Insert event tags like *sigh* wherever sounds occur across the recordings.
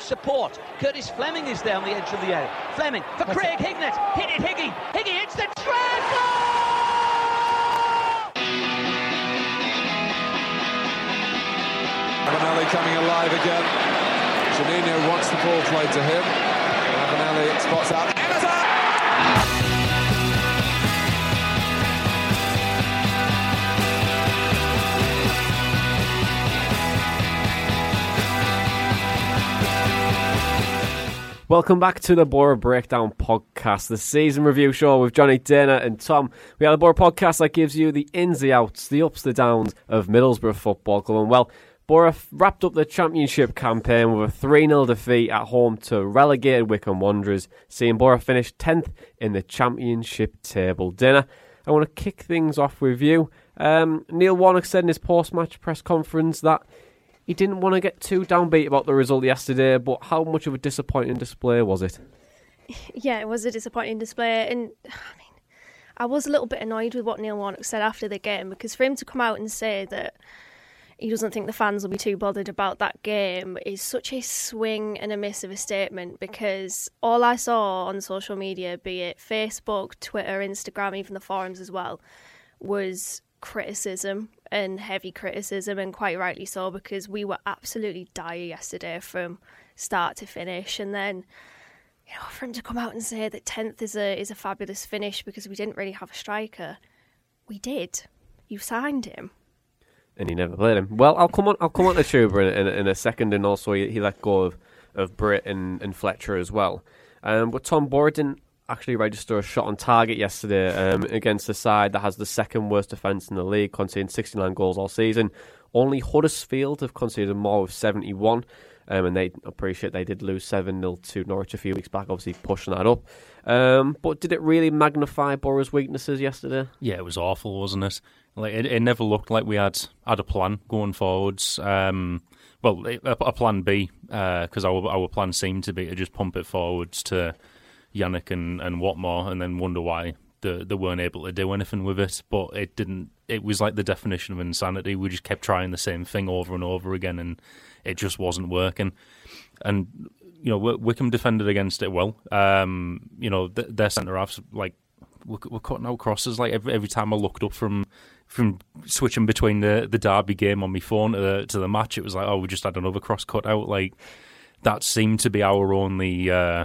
wants support. Curtis Fleming is there on the edge of the area. Fleming for Craig Hignett. Hit it, Higgy. Higgy hits the treble! Ravanelli coming alive again. Juninho wants the ball played to him. Ravanelli spots out. Welcome back to the Boro Breakdown podcast, the season review show with Jonny Dana and Tom. We are the Boro podcast that gives you the ins, the outs, the ups, the downs of Middlesbrough Football Club. And well, Boro wrapped up the championship campaign with a 3 0 defeat at home to relegated Wycombe Wanderers, seeing Boro finish 10th in the championship table. Dana, I want to kick things off with you. Um, Neil Warnock said in his post match press conference that he didn't want to get too downbeat about the result yesterday, but how much of a disappointing display was it? Yeah, it was a disappointing display, and I mean, I was a little bit annoyed with what Neil Warnock said after the game because for him to come out and say that he doesn't think the fans will be too bothered about that game is such a swing and a miss of a statement because all I saw on social media, be it Facebook, Twitter, Instagram, even the forums as well, was criticism and heavy criticism, and quite rightly so because we were absolutely dire yesterday from start to finish, and then. You know, for him to come out and say that tenth is a is a fabulous finish because we didn't really have a striker, we did. You signed him. and he never played him. Well, I'll come on. I'll come on to Chuba in, in, in a second, and also he, he let go of, of Britt and, and Fletcher as well. Um, but Tom didn't actually register a shot on target yesterday um, against the side that has the second worst defence in the league, conceding 69 goals all season. Only Huddersfield have conceded more with 71. Um, and they appreciate they did lose 7 0 to Norwich a few weeks back, obviously pushing that up. Um, but did it really magnify Boro's weaknesses yesterday? Yeah, it was awful, wasn't it? Like it, it never looked like we had had a plan going forwards. Um, well, a, a plan B because our our plan seemed to be to just pump it forwards to Yannick and and Watmore, and then wonder why they, they weren't able to do anything with it. But it didn't. It was like the definition of insanity. We just kept trying the same thing over and over again, and it just wasn't working. And you know, Wycombe defended against it well. Um, you know, th- their centre halves like we're, we're cutting out crosses like every, every time I looked up from from switching between the the derby game on my phone to the to the match. It was like, oh, we just had another cross cut out. Like that seemed to be our only. Uh,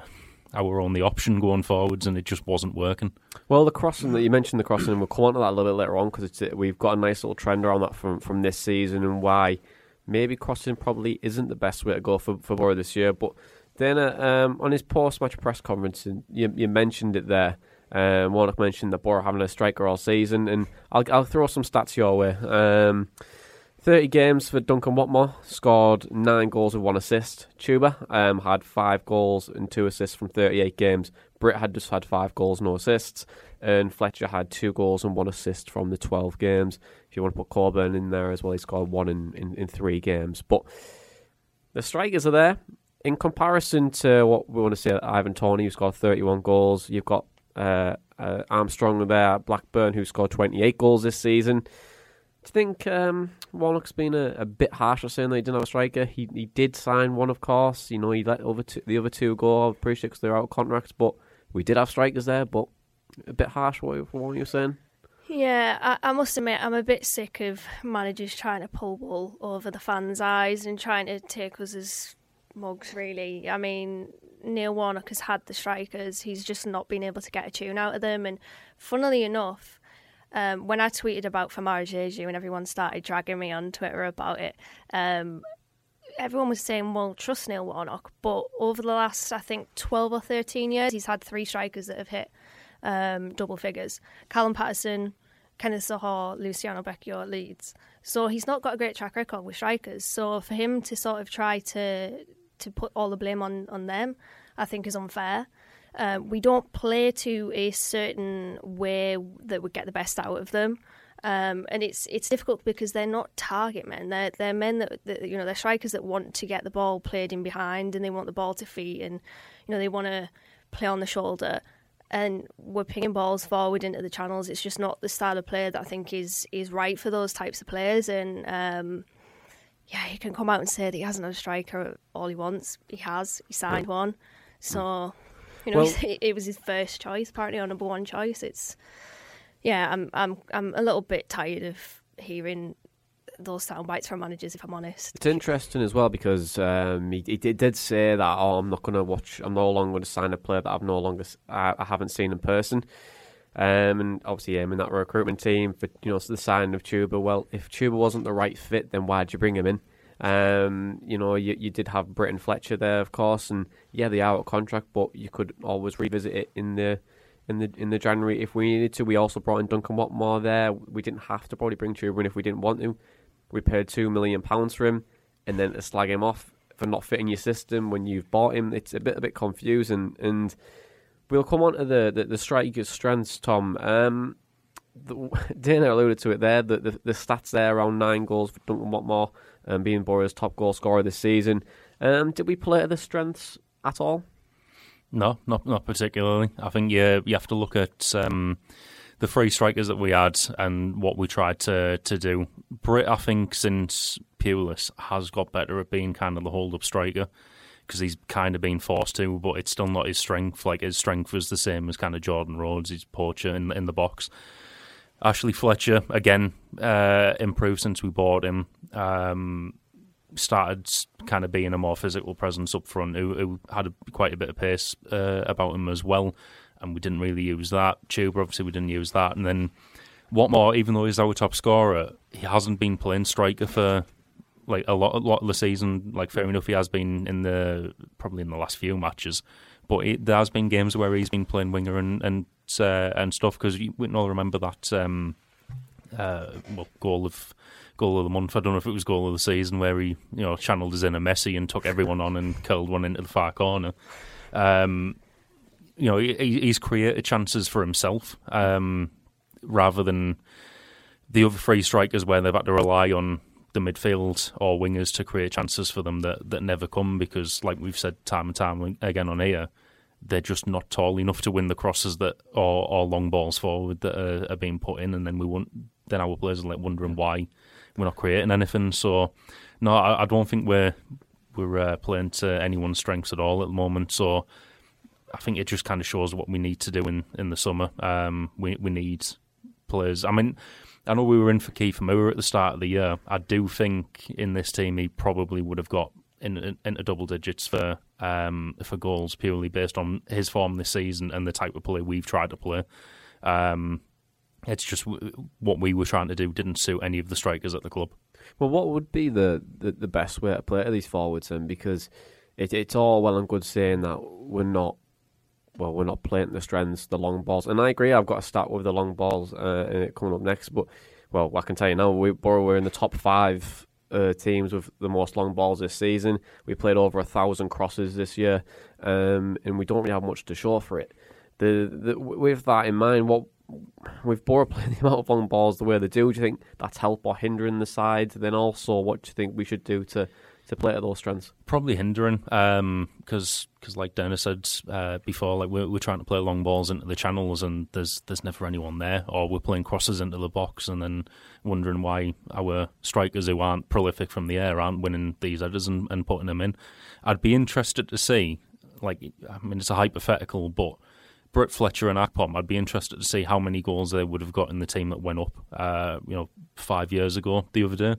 our only option going forwards, and it just wasn't working. Well, the crossing that you mentioned, the crossing, and we'll come on to that a little bit later on because we've got a nice little trend around that from, from this season and why maybe crossing probably isn't the best way to go for, for Boro this year. But then uh, um, on his post match press conference, and you, you mentioned it there. Um, Warnock mentioned that Borough having a striker all season, and I'll, I'll throw some stats your way. Um, 30 games for Duncan Watmore, scored 9 goals and 1 assist. Chuba um, had 5 goals and 2 assists from 38 games. Britt had just had 5 goals, no assists. And Fletcher had 2 goals and 1 assist from the 12 games. If you want to put Coburn in there as well, he scored 1 in, in, in 3 games. But the strikers are there. In comparison to what we want to say, Ivan Toney, who scored 31 goals, you've got uh, uh, Armstrong there, Blackburn, who scored 28 goals this season. Do you think um, Warnock's been a, a bit harsher saying that he didn't have a striker? He he did sign one, of course. You know, he let over two, the other two go. I appreciate because they're out of contracts, but we did have strikers there. But a bit harsh, what, what you're saying? Yeah, I, I, must admit, I'm a bit sick of managers trying to pull wool over the fans' eyes and trying to take us as mugs, really. I mean, Neil Warnock has had the strikers, he's just not been able to get a tune out of them. And funnily enough, um, when I tweeted about Famara Diedhiou and everyone started dragging me on Twitter about it, um, everyone was saying, well, trust Neil Warnock. But over the last, I think, 12 or 13 years, he's had three strikers that have hit um, double figures Callum Paterson, Kenneth Zohore, Luciano Becchio at Leeds. So he's not got a great track record with strikers. So for him to sort of try to to put all the blame on, on them, I think is unfair. Um, we don't play to a certain way that would get the best out of them. Um, and it's it's difficult because they're not target men. They're they're men that, that, you know they're strikers that want to get the ball played in behind and they want the ball to feet and you know they want to play on the shoulder. And we're pinging balls forward into the channels. It's just not the style of play that I think is is right for those types of players. And um, yeah, he can come out and say that he hasn't had a striker all he wants. He has. He signed one. So, you know, Well- *laughs* it, was his first choice, apparently, our number one choice. It's, yeah, I'm, I'm, I'm a little bit tired of hearing those sound bites from managers, if I'm honest. It's interesting as well because um, he, he did, say that oh, I'm not going to watch. I'm no longer going to sign a player that I've no longer I, I haven't seen in person. Um, and obviously aiming that recruitment team for you know the signing of Chuba. Well, if Chuba wasn't the right fit, then why'd you bring him in? Um, you know, you, you did have Britton Fletcher there, of course, and yeah, they are out of contract, but you could always revisit it in the in the in the January if we needed to. We also brought in Duncan Watmore there. We didn't have to probably bring Chuba in if we didn't want to. We paid two million pounds for him, and then to slag him off for not fitting your system when you've bought him, it's a bit a bit confusing. And we'll come on to the the, the striker's strengths, Tom. Um, the, *laughs* Dana alluded to it there. The, the the stats there around nine goals for Duncan Watmore, um, being Boro's top goal scorer this season. Um, did we play to the strengths at all? No, not not particularly. I think you you have to look at um, the three strikers that we had and what we tried to to do. Britt, I think, since Pulis has got better at being kind of the hold up striker because he's kind of been forced to, but it's still not his strength. Like his strength was the same as kind of Jordan Rhodes, his poacher in in the box. Ashley Fletcher again uh, improved since we bought him. Um, started kind of being a more physical presence up front, who, who had a, quite a bit of pace uh, about him as well, and we didn't really use that. Chuba, obviously, we didn't use that, and then Watmore, even though he's our top scorer, he hasn't been playing striker for like a lot, a lot of the season. Like fair enough, he has been in the probably in the last few matches, but it, there has been games where he's been playing winger and and uh, and stuff because we can all remember that um, uh, well goal of goal of the month. I don't know if it was goal of the season where he you know channeled his inner Messi and took everyone on and curled one into the far corner. Um, you know, he, he's created chances for himself um, rather than the other three strikers where they've had to rely on the midfield or wingers to create chances for them that, that never come because, like we've said time and time again on here, they're just not tall enough to win the crosses that or, or long balls forward that are, are being put in, and then we want then our players are like wondering why we're not creating anything. So, no, I, I don't think we're we're uh, playing to anyone's strengths at all at the moment. So, I think it just kind of shows what we need to do in, in the summer. Um, we we need players. I mean, I know we were in for Kieffer Moore at the start of the year. I do think in this team he probably would have got in, in, into double digits for um, for goals purely based on his form this season and the type of play we've tried to play. Um, it's just what we were trying to do didn't suit any of the strikers at the club. Well, what would be the, the, the best way to play to these forwards then? Because it, it's all well and good saying that we're not well, we're not playing the strengths, the long balls, and I agree. I've got to start with the long balls uh, coming up next. But well, I can tell you now, we're in the top five uh, teams with the most long balls this season. We played over a thousand crosses this year, um, and we don't really have much to show for it. The, the with that in mind, what with Boro *laughs* playing the amount of long balls the way they do, do you think that's help or hindering the side? Then also, what do you think we should do to to play at those strengths? Probably hindering, because because like Dennis said uh, before, like we're we're trying to play long balls into the channels, and there's there's never anyone there, or we're playing crosses into the box, and then wondering why our strikers who aren't prolific from the air aren't winning these headers and, and putting them in. I'd be interested to see, like I mean, it's a hypothetical, but. Britt Fletcher and Akpom, I'd be interested to see how many goals they would have got in the team that went up, uh, you know, five years ago the other day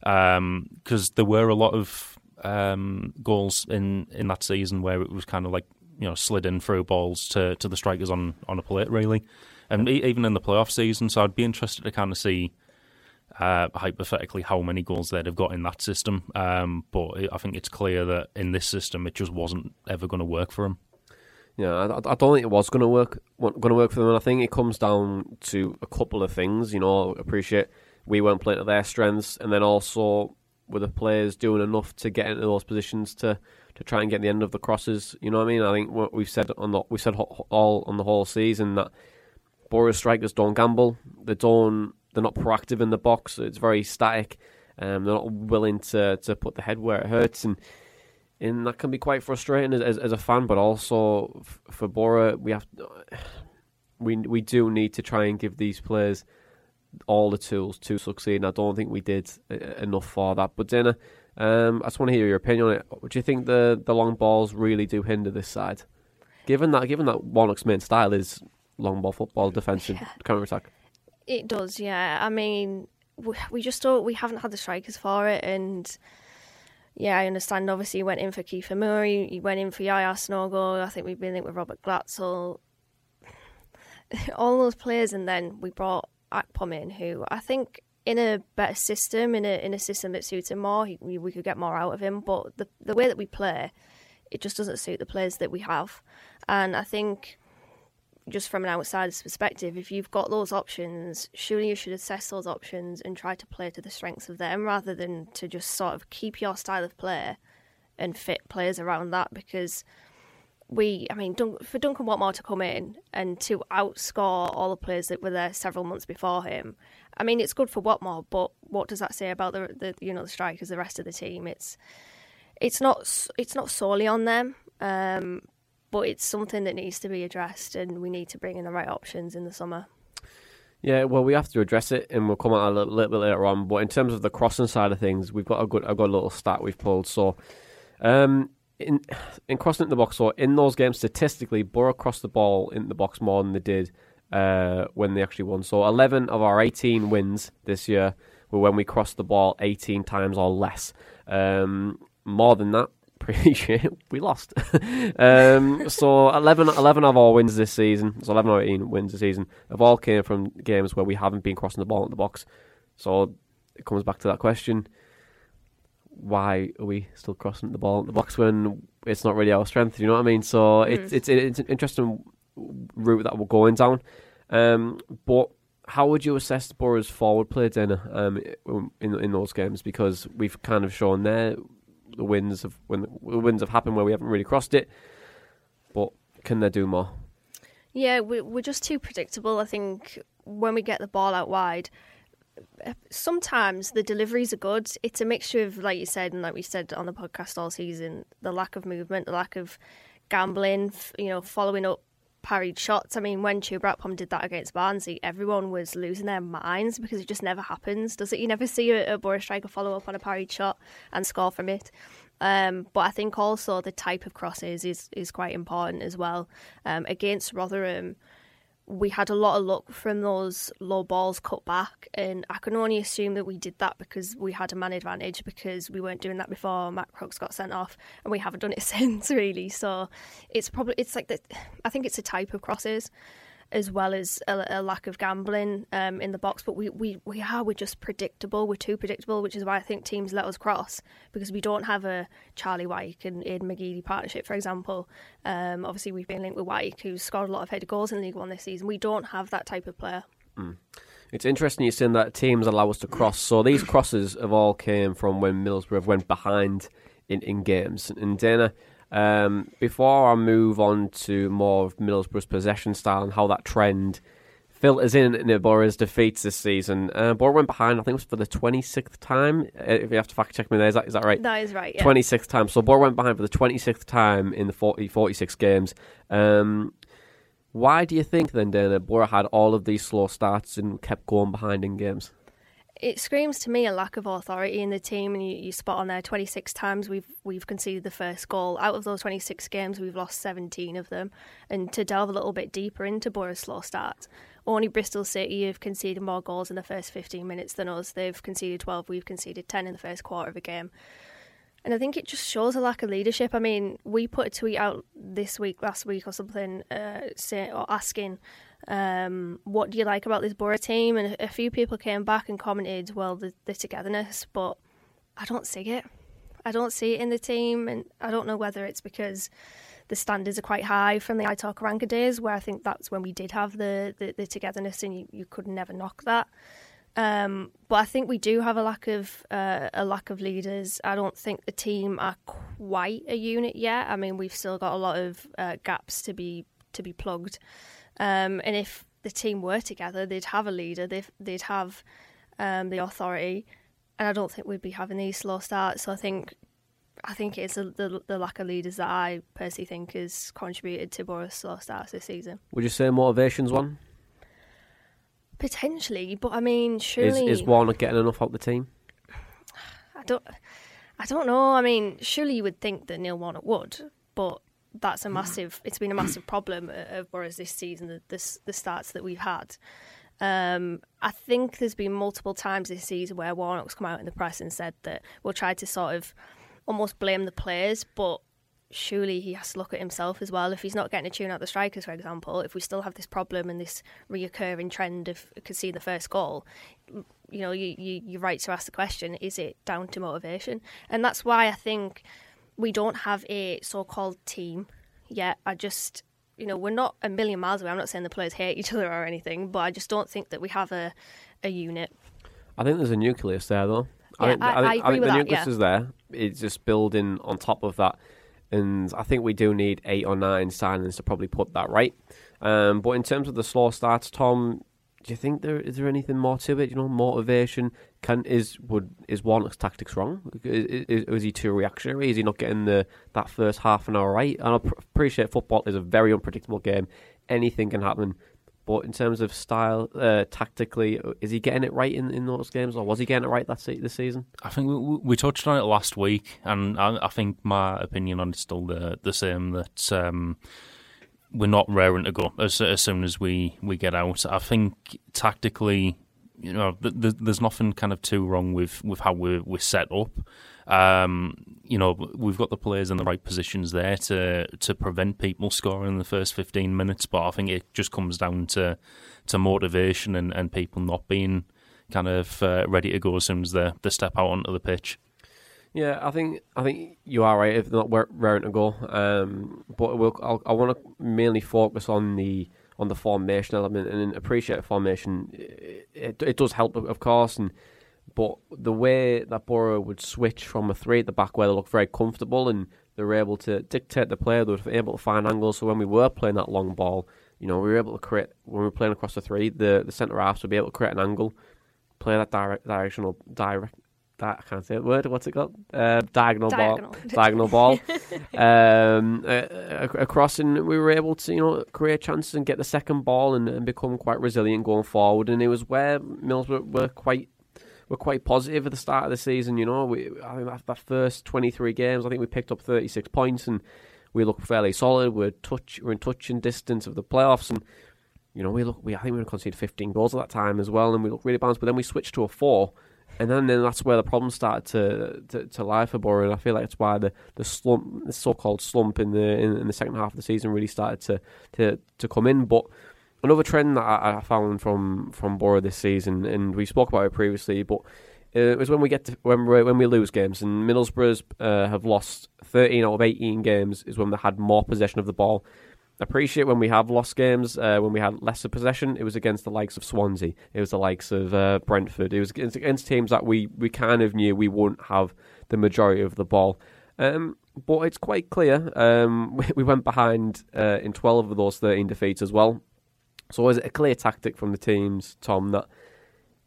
because um, there were a lot of um, goals in, in that season where it was kind of like you know slid in through balls to, to the strikers on, on a plate really, and even in the playoff season. So I'd be interested to kind of see uh, hypothetically how many goals they'd have got in that system. Um, but I think it's clear that in this system it just wasn't ever going to work for them. Yeah, I, I don't think it was going to work. Going to work for them, and I think it comes down to a couple of things. You know, appreciate we weren't playing to their strengths, and then also were the players doing enough to get into those positions to, to try and get the end of the crosses. You know what I mean? I think what we've said on the we said all on the whole season that Boro strikers don't gamble. They don't. They're not proactive in the box. It's very static. Um, they're not willing to to put the head where it hurts, and and that can be quite frustrating as, as, as a fan. But also f- for Boro, we have we we do need to try and give these players all the tools to succeed. And I don't think we did uh, enough for that. But Dana, um, I just want to hear your opinion on it. Do you think the the long balls really do hinder this side? Given that, given that Warnock's main style is long ball football, defence and counter attack. It does, yeah. I mean, we, we just don't. We haven't had the strikers for it, and yeah, I understand. Obviously, he went in for Kieffer Moore. He went in for Yaya Sanogo. I think we've been in with Robert Glatzel. *laughs* All those players, and then we brought Akpom in, who I think in a better system, in a in a system that suits him more, he, we, could get more out of him. But the the way that we play, it just doesn't suit the players that we have. And I think, just from an outsider's perspective, if you've got those options, surely you should assess those options and try to play to the strengths of them rather than to just sort of keep your style of play and fit players around that. Because we, I mean, for Duncan Watmore to come in and to outscore all the players that were there several months before him, I mean, it's good for Watmore, but what does that say about the, the you know the strikers, the rest of the team? It's it's not it's not solely on them, um, but it's something that needs to be addressed, and we need to bring in the right options in the summer. Yeah, well, we have to address it, and we'll come on a little, little, bit later on. But in terms of the crossing side of things, we've got a good, I've got a little stat we've pulled. So, um, in in crossing the box, or in those games, statistically, Boro crossed the ball in the box more than they did uh, when they actually won. So, eleven of our eighteen wins this year were when we crossed the ball eighteen times or less. Um, more than that, *laughs* pretty shit, we lost. *laughs* um, so 11, 11 of our wins this season, so 11 or 18 wins this season, have all came from games where we haven't been crossing the ball in the box. So it comes back to that question why are we still crossing the ball in the box when it's not really our strength? You know what I mean? So mm. it's, it's it's an interesting route that we're going down. Um, but how would you assess Boro's forward play, Dana, um, in in those games? Because we've kind of shown there the wins have when the wins have happened where we haven't really crossed it. But can they do more? Yeah, we're just too predictable. I think when we get the ball out wide, sometimes the deliveries are good. It's a mixture of, like you said, and like we said on the podcast all season, the lack of movement, the lack of gambling, you know, following up parried shots. I mean, when Chuba Akpom did that against Barnsley, everyone was losing their minds because it just never happens, does it? You never see a, a Boro striker follow up on a parried shot and score from it. Um, but I think also the type of crosses is, is quite important as well. Um, against Rotherham, we had a lot of luck from those low balls cut back, and I can only assume that we did that because we had a man advantage because we weren't doing that before Matt Crooks got sent off, and we haven't done it *laughs* since really. So it's probably it's like that. I think it's a type of crosses as well as a, a lack of gambling um, in the box. But we, we, we are we're just predictable. We're too predictable, which is why I think teams let us cross because we don't have a Charlie Wyke and Aidan McGeady partnership, for example. Um, obviously, we've been linked with Wyke, who's scored a lot of headed goals in League One this season. We don't have that type of player. Mm. It's interesting you're saying that teams allow us to cross. So these crosses have all came from when Middlesbrough went behind in, in games. And Dana, um, before I move on to more of Middlesbrough's possession style and how that trend filters in in Boro's defeats this season, uh, Boro went behind, I think it was for the 26th time. Uh, if you have to fact check me there, is that, is that right? That is right, yeah. 26th time. So Boro went behind for the 26th time in the 40, 46 games. Um, why do you think then, Dana, Boro had all of these slow starts and kept going behind in games? It screams to me a lack of authority in the team. And you, you spot on there, 26 times we've we've conceded the first goal. Out of those 26 games, we've lost 17 of them. And to delve a little bit deeper into Boro's slow start, only Bristol City have conceded more goals in the first 15 minutes than us. They've conceded 12, we've conceded 10 in the first quarter of a game. And I think it just shows a lack of leadership. I mean, we put a tweet out this week, last week or something, uh, say, or asking um, what do you like about this Boro team? And a few people came back and commented, well, the, the togetherness, but I don't see it. I don't see it in the team, and I don't know whether it's because the standards are quite high from the Aitor Karanka days, where I think that's when we did have the, the, the togetherness, and you, you could never knock that. Um, but I think we do have a lack of uh, a lack of leaders. I don't think the team are quite a unit yet. I mean, we've still got a lot of uh, gaps to be to be plugged. Um, and if the team were together, they'd have a leader, they'd, they'd have um, the authority, and I don't think we'd be having these slow starts. So I think I think it's a, the, the lack of leaders that I personally think has contributed to Boro's slow starts this season. Would you say motivation's one? Potentially, but I mean, surely Is is Warnock getting enough out the team? *sighs* I don't. I don't know. I mean, surely you would think that Neil Warnock would, but that's a massive. It's been a massive problem of Boro's this season. The the, the starts that we've had. Um, I think there's been multiple times this season where Warnock's come out in the press and said that we'll try to sort of almost blame the players, but surely he has to look at himself as well. If he's not getting a tune out the strikers, for example, if we still have this problem and this reoccurring trend of conceding the first goal, you know, you, you, you're right to ask the question, is it down to motivation? And that's why I think we don't have a so-called team yet. I just, you know, we're not a million miles away. I'm not saying the players hate each *laughs* other or anything, but I just don't think that we have a, a unit. I think there's a nucleus there, though. Yeah, I, think, I- think, I agree think the that, nucleus yeah. is there. It's just building on top of that. And I think we do need eight or nine signings to probably put that right. Um, but in terms of the slow starts, Tom, do you think there is there anything more to it? You know, motivation. Can is would is Warnock's tactics wrong? Is, is, is he too reactionary? Is he not getting the that first half an hour right? And I pr- appreciate football is a very unpredictable game. Anything can happen. But in terms of style, uh, tactically, is he getting it right in, in those games, or was he getting it right that se- this season? I think we, we we touched on it last week, and I, I think my opinion on it's still the the same. That um, we're not raring to go as as soon as we, we get out. I think tactically, you know, th- th- there's nothing kind of too wrong with, with how we're we're set up. Um, you know, we've got the players in the right positions there to to prevent people scoring in the first 15 minutes. But I think it just comes down to to motivation and, and people not being kind of uh, ready to go as soon as they they step out onto the pitch. Yeah, I think I think you are right. If they're not raring to go, um, but we'll, I'll, I want to mainly focus on the on the formation element and appreciate formation. It, it, it does help, of course, and but the way that Boro would switch from a three at the back where they look very comfortable and they were able to dictate the play, they were able to find angles. So when we were playing that long ball, you know, we were able to create when we were playing across the three, the the centre halves would be able to create an angle, play that direct directional direct. That, I can't say the word. What's it called? Uh, diagonal, *laughs* Diagonal. ball. Diagonal *laughs* ball. um, uh, across, and we were able to, you know, create chances and get the second ball and, and become quite resilient going forward. And it was where Mills were, were quite were quite positive at the start of the season. You know, we I think that, that first twenty three games, I think we picked up thirty six points, and we look fairly solid. We're touch, we're in touching distance of the playoffs, and you know, we look, we I think we conceded fifteen goals at that time as well, and we looked really balanced. But then we switched to a four. And then, then that's where the problems started to, to, to lie for Boro, and I feel like that's why the, the slump, the so-called slump in the in, in the second half of the season, really started to, to, to come in. But another trend that I, I found from from Boro this season, and we spoke about it previously, but uh, it was when we get to, when we when we lose games, and Middlesbrough's uh, have lost 13 out of 18 games is when they had more possession of the ball. Appreciate when we have lost games, uh, when we had lesser possession, it was against the likes of Swansea, it was the likes of uh, Brentford, it was against, against teams that we, we kind of knew we wouldn't have the majority of the ball. Um, but it's quite clear um, *laughs* we, we went behind uh, in 12 of those 13 defeats as well. So is it a clear tactic from the teams, Tom, that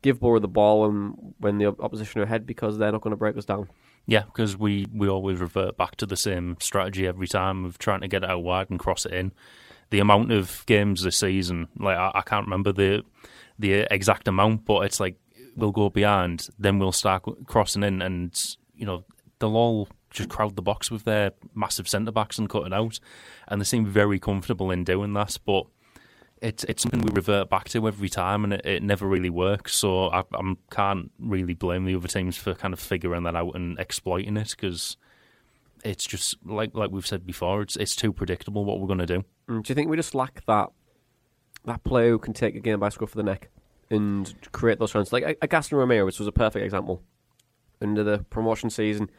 give Boro the ball and when the opposition are ahead because they're not going to break us down? Yeah, because we, we always revert back to the same strategy every time of trying to get it out wide and cross it in. The amount of games this season, like I, I can't remember the the exact amount, but it's like we'll go behind, then we'll start crossing in, and you know they'll all just crowd the box with their massive centre backs and cut it out, and they seem very comfortable in doing that. But it's it's something we revert back to every time, and it, it never really works. So I I'm, can't really blame the other teams for kind of figuring that out and exploiting it because it's just like like we've said before, it's it's too predictable what we're going to do. Mm, Do you think we just lack that that player who can take a game by scruff of the neck and create those chances? Like a Gaston Ramirez, which was a perfect example. Under the promotion season,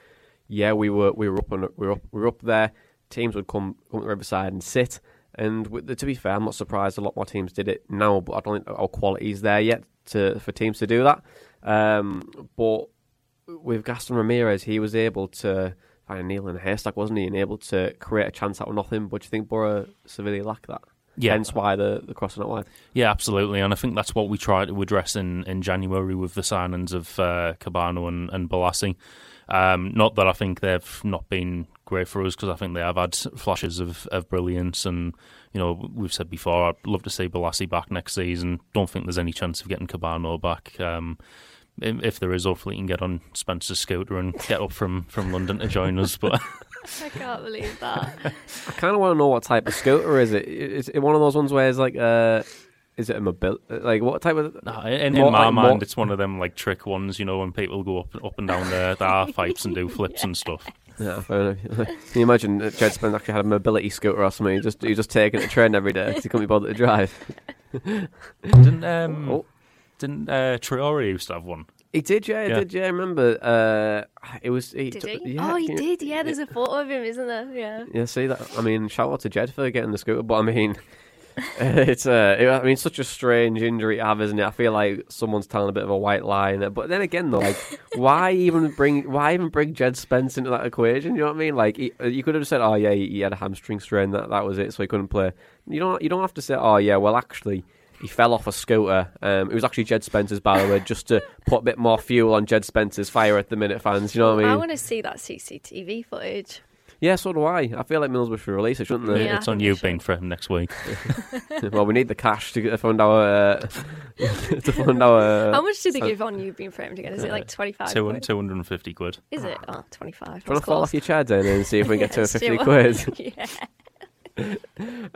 yeah, we were we were up on we were up we were up there. Teams would come come to Riverside and sit. And with the, to be fair, I'm not surprised a lot more teams did it now, but I don't think our quality is there yet to for teams to do that. Um, but with Gaston Ramirez, he was able to find a needle in a haystack, wasn't he? And able to create a chance out of nothing. But do you think Boro severely lack that? Yeah. Hence why the the crossing out wide. Yeah, absolutely, and I think that's what we tried to address in, in January with the signings of uh, Kebano and, and Bolasie. Um, not that I think they've not been great for us because I think they have had flashes of, of brilliance. And, you know, we've said before, I'd love to see Bolasie back next season. Don't think there's any chance of getting Kebano back. Um, if, if there is, hopefully, he can get on Spencer's scooter and get up from, from London to join us. But *laughs* I can't believe that. *laughs* I kind of want to know what type of scooter is it? Is it one of those ones where it's like, uh, is it a mobile? Like what type of? No, in, in More my like mind, more- it's one of them like trick ones, you know, when people go up up and down the, *laughs* the half pipes and do flips and stuff. Yeah, fair enough. *laughs* Can you imagine that Djed Spence actually had a mobility scooter or something? He just he just taking the train every day because he couldn't be bothered to drive. *laughs* Didn't um, Oh. didn't uh, Traore used to have one? He did, yeah, he Yeah. did, yeah. I remember, uh, it was. He Did took- he? Yeah, oh, he you- did. Yeah, there's a photo of him, isn't there? Yeah. Yeah, see that. I mean, shout out to Djed for getting the scooter, but I mean, *laughs* it's uh, it- I mean, such a strange injury to have, isn't it? I feel like someone's telling a bit of a white lie in it. But then again, though, like, *laughs* why even bring why even bring Djed Spence into that equation? You know what I mean? Like, he, you could have said, "Oh yeah, he, he had a hamstring strain. That that was it, so he couldn't play." You don't you don't have to say, "Oh yeah, well actually." He fell off a scooter. Um, it was actually Djed Spence's, by the way, just to put a bit more fuel on Djed Spence's fire at the minute, fans. You know what I mean? I want to see that CCTV footage. Yeah, so do I. I feel like Middlesbrough should release it, shouldn't they? Yeah, it's I on you, they should. Bean, for him next week. *laughs* well, we need the cash to fund our uh, *laughs* to fund our. How much do they so- give on you being framed again? Is it like 25 Two, quid? 250 quid. Is it? Oh, 25. Do you want That's to fall off your chair, Dan, and see if we can get to *laughs* a 50 quid? yeah.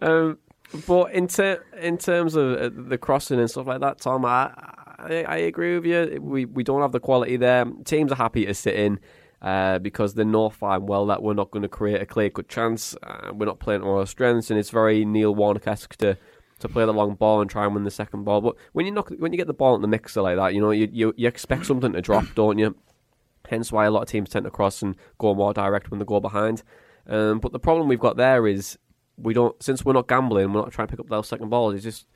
Um, but in, ter- in terms of uh, the crossing and stuff like that, Tom, I, I, I agree with you. We, we don't have the quality there. Teams are happy to sit in uh, because they know fine well that we're not going to create a clear cut chance. Uh, we're not playing to our strengths, and it's very Neil Warnock esque to. To play the long ball and try and win the second ball, but when you knock, when you get the ball in the mixer like that, you know you you, you expect something to drop, don't you? Hence why a lot of teams tend to cross and go more direct when they go behind. Um, but the problem we've got there is we don't since we're not gambling, we're not trying to pick up those second balls. It's just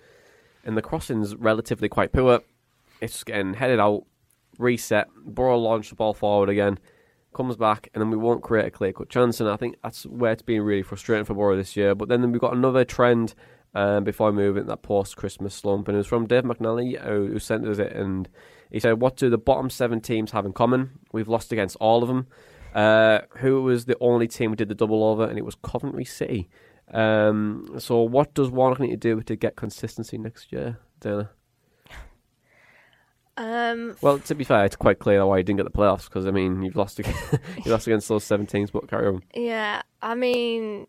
and the crossing's relatively quite poor. It's getting headed out, reset. Boro launch the ball forward again, comes back, and then we won't create a clear cut chance. And I think that's where it's been really frustrating for Boro this year. But then we've got another trend um, before we move into that post Christmas slump, and it was from Dave McNally who, who sent us it, and he said, "What do the bottom seven teams have in common? We've lost against all of them." Uh, who was the only team who did the double over, and it was Coventry City. Um, so, what does Warnock need to do to get consistency next year, Dana? Um, Well, to be fair, it's quite clear why you didn't get the playoffs because I mean you've lost against, *laughs* you lost against those seven teams. But carry on. yeah, I mean,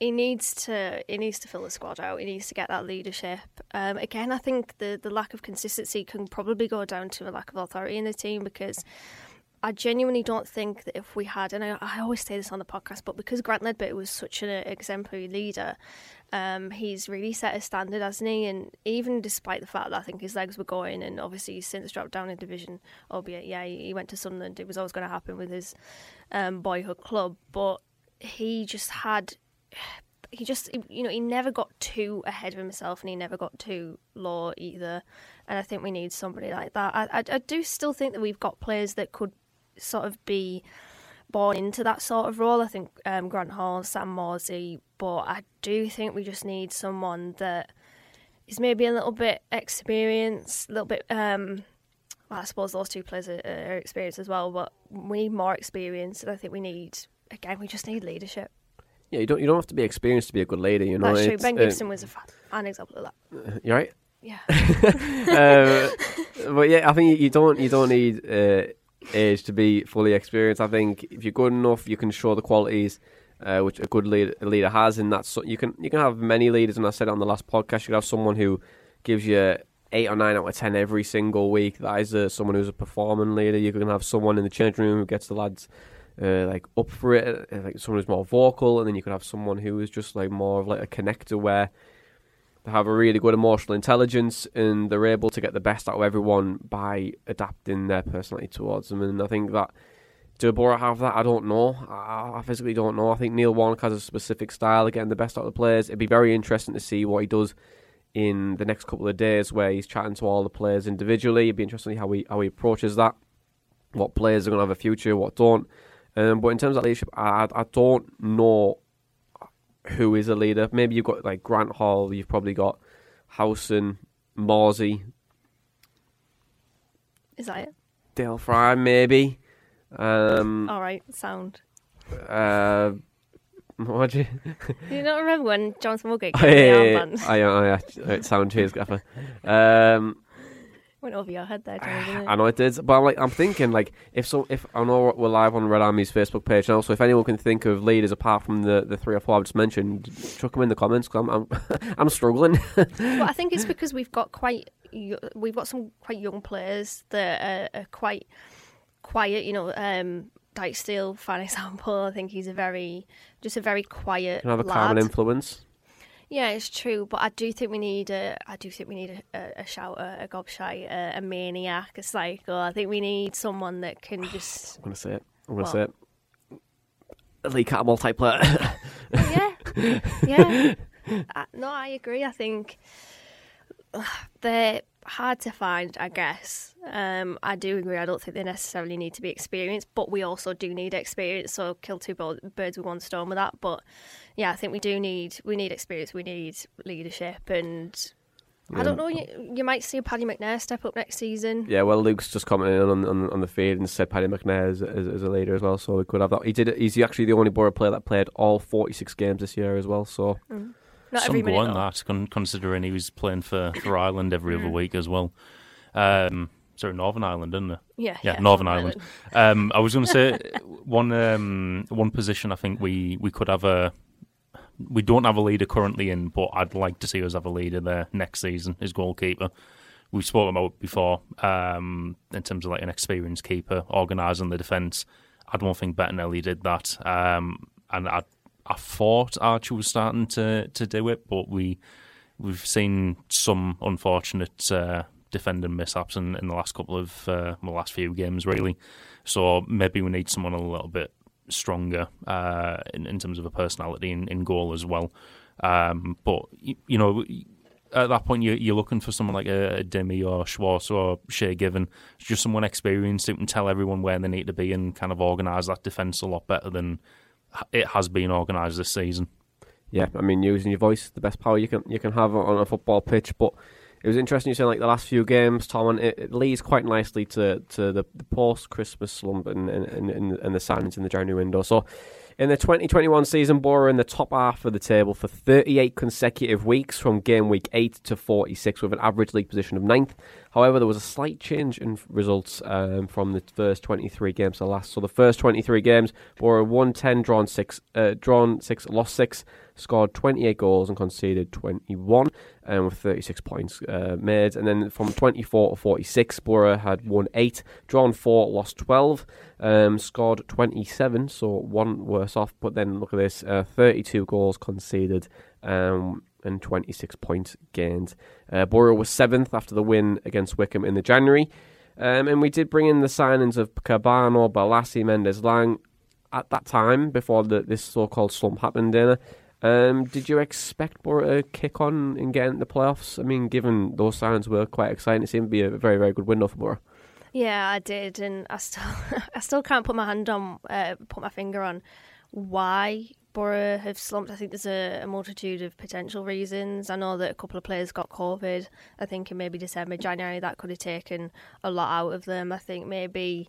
he needs to he needs to fill the squad out. He needs to get that leadership. Um, again, I think the the lack of consistency can probably go down to a lack of authority in the team because. I genuinely don't think that if we had, and I, I always say this on the podcast, but because Grant Leadbitter was such an exemplary leader, um, he's really set a standard, hasn't he? And even despite the fact that I think his legs were going, and obviously he's since dropped down in division, albeit, yeah, he went to Sunderland. It was always going to happen with his um, boyhood club, but he just had, he just, you know, he never got too ahead of himself, and he never got too low either. And I think we need somebody like that. I, I, I do still think that we've got players that could sort of be born into that sort of role. I think um, Grant Hall, Sam Morsy, but I do think we just need someone that is maybe a little bit experienced, a little bit. Um, well, I suppose those two players are, are experienced as well, but we need more experience, and I think we need again we just need leadership. Yeah, you don't you don't have to be experienced to be a good leader. You know, That's true. It's, Ben uh, Gibson was a fa- an example of that. you're right. Yeah, um, *laughs* but yeah, I think you don't you don't need uh, age to be fully experienced. I think if you're good enough, you can show the qualities uh, which a good leader, a leader has, and that's you can you can have many leaders. And I said it on the last podcast, you have someone who gives you eight or nine out of ten every single week. That is uh, someone who's a performing leader. You can have someone in the change room who gets the lads. Uh, like up for it, uh, like someone who's more vocal, and then you could have someone who is just like more of like a connector, where they have a really good emotional intelligence and they're able to get the best out of everyone by adapting their personality towards them. And I think that do Boro have that? I don't know. I, physically don't know. I think Neil Warnock has a specific style of getting the best out of the players. It'd be very interesting to see what he does in the next couple of days, where he's chatting to all the players individually. It'd be interesting how he how he approaches that. What players are going to have a future, what don't. Um, but in terms of leadership, I, I don't know who is a leader. Maybe you've got like Grant Hall, you've probably got Howson, Morsy, is that it? Dael Fry, maybe. Um, All right, sound. uh, what do you? Do *laughs* you not remember when Jonathan Woodgate *laughs* Oh, got yeah, the yeah, yeah. yeah, oh, yeah. Right, Sound cheers, gaffer. Um, Went over your head there, *sighs* John? I know it did, but I'm like I'm thinking like if so if I know we're live on Red Army's Facebook page now, so if anyone can think of leaders apart from the, the three or four I've just mentioned, chuck them in the comments. Cause I'm I'm, *laughs* I'm struggling. But I think it's *laughs* because we've got quite we've got some quite young players that are, are quite quiet. You know, um, Dijksteel, for example, I think he's a very just a very quiet Can have a lad. calming influence. Yeah, it's true, but I do think we need a. I do think we need a, a, shouter, a gobshite, a, a maniac, a psycho. I think we need someone that can *sighs* just. I'm gonna say it. I'm gonna What? say it. A Lee Cattermole player. *laughs* yeah, yeah. *laughs* Uh, no, I agree. I think *sighs* they're hard to find. I guess um, I do agree. I don't think they necessarily need to be experienced, but we also do need experience. So kill two birds with one stone with that. But yeah, I think we do need we need experience. We need leadership, and I don't know. You, you might see Paddy McNair step up next season. yeah, well, Luke's just commented on on, on the feed and said Paddy McNair is, is, is a leader as well, so we could have that. He did. He's actually the only Boro player that played all 46 games this year as well. So Not Some go on that, con- considering he was playing for, for Ireland every other week as well. Um, sorry, Northern Ireland, didn't it? Yeah, Yeah, Northern Ireland. *laughs* Um, I was going to say one um, one position. I think we, we could have a. We don't have a leader currently in, but I'd like to see us have a leader there next season. Is goalkeeper. We've spoken about it before um, in terms of like an experienced keeper organising the defence. I don't think Bettinelli did that, um, and I I thought Archer was starting to, to do it, but we we've seen some unfortunate uh, defending mishaps in, in the last couple of uh, last few games, really. So maybe we need someone a little bit stronger uh, in, in terms of a personality in, in goal as well. Um, but you, you know, at that point, you, you're looking for someone like a, a Demi or Schwartz or Shay Given, just someone experienced who can tell everyone where they need to be and kind of organise that defence a lot better than it has been organised this season. yeah, I mean, using your voice, the best power you can you can have on a football pitch. But it was interesting you saying like the last few games, Tom, and it, it leads quite nicely to to the, the post Christmas slump and and, and and the signings in the January window. So. In the 2021 season, Boro in the top half of the table for 38 consecutive weeks from game week 8 to 46 with an average league position of ninth. However, there was a slight change in results um, from the first 23 games to last. So the first 23 games, Borough won 10, drawn 6, uh, drawn 6, lost 6, scored 28 goals and conceded 21 um, with 36 points uh, made. And then from 24 to 46, Boro had won 8, drawn 4, lost 12, um, scored 27, so one worse off. But then look at this uh, 32 goals conceded. Um, and 26 points gained. Uh, Boro was seventh after the win against Wycombe in the January. Um, and we did bring in the signings of Kebano, Bolasie, Mendes Lang at that time before the, this so called slump happened, Dana. Um, did you expect Boro to kick on and get into the playoffs? I mean, given those signings were quite exciting, it seemed to be a very, very good window for Boro. Yeah, I did, and I still, *laughs* I still can't put my hand on, uh, put my finger on why Borough have slumped. I think there's a, a multitude of potential reasons. I know that a couple of players got COVID. I think in maybe December, January, that could have taken a lot out of them. I think maybe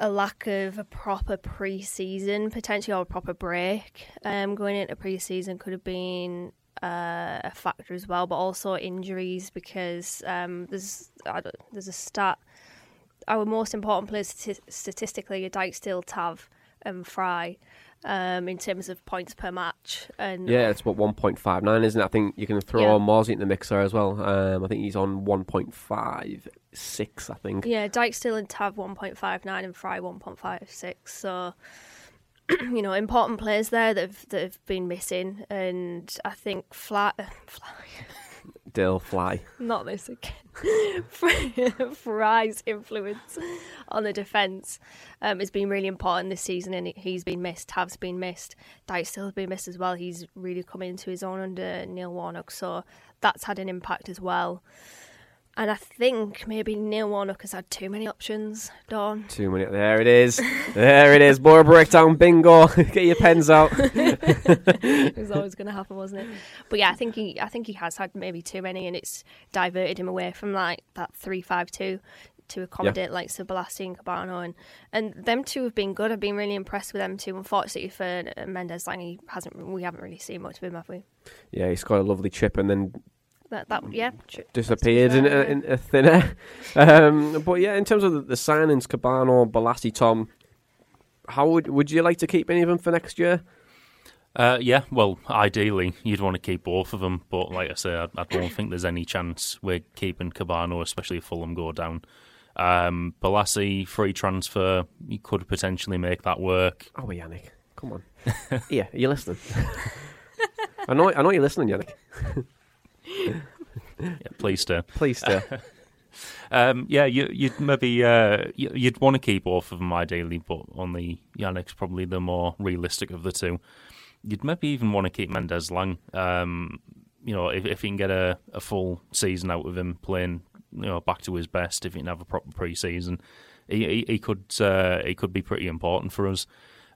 a lack of a proper pre-season, potentially or a proper break, um, going into pre-season could have been uh, a factor as well, but also injuries because um, there's there's a stat. Our most important players stati- statistically are Dijksteel, Tav, and Fry um, in terms of points per match. And Yeah, it's what 1.59, isn't it? I think you can throw Yeah. Morsy in the mixer as well. Um, I think he's on 1.56, I think. Yeah, Dijksteel and Tav 1.59 and Fry 1.56. So, *clears throat* you know, important players there that have, that have been missing. And I think Fly, *laughs* Fly Dill, Fly. not this again. *laughs* Fry's influence on the defence um, has been really important this season, and he's been missed. Tav's been missed. Dijksteel has been missed as well. He's really come into his own under Neil Warnock, so that's had an impact as well. And I think maybe Neil Warnock has had too many options, Dawn. Too many. There it is. there it is. Boro breakdown bingo. *laughs* Get your pens out. *laughs* *laughs* it was always going to happen, wasn't it? But yeah, I think he, I think he has had maybe too many, and it's diverted him away from like that three five two to accommodate like Sabalasi and Kebano, and and them two have been good. I've been really impressed with them two. Unfortunately for uh, Mendes like he hasn't. We haven't really seen much of him, have we? Yeah, he's got a lovely chip and then That that yeah tr- disappeared in, fair, a, in a thin air. *laughs* um, but yeah, in terms of the, the signings, Kebano, Bolasie, Tom, how would would you like to keep any of them for next year? Uh, yeah, well, ideally you'd want to keep both of them, but like I say, I, I don't think there's any chance we're keeping Kebano, especially if Fulham go down. Um, Bolasie free transfer, you could potentially make that work. Oh, Yannick, come on. *laughs* yeah, you're you listening? *laughs* I know, I know you're listening, Yannick. *laughs* Yeah, please do. Please do. *laughs* Um, yeah, you, you'd maybe uh, you- you'd want to keep both of them ideally, but only Yannick's probably the more realistic of the two. You'd maybe even want to keep Mendez-Laing. Um, you know, if, if you can get a, a full season out of him playing, you know, back to his best, if he can have a proper pre-season, he he, he could uh, he could be pretty important for us.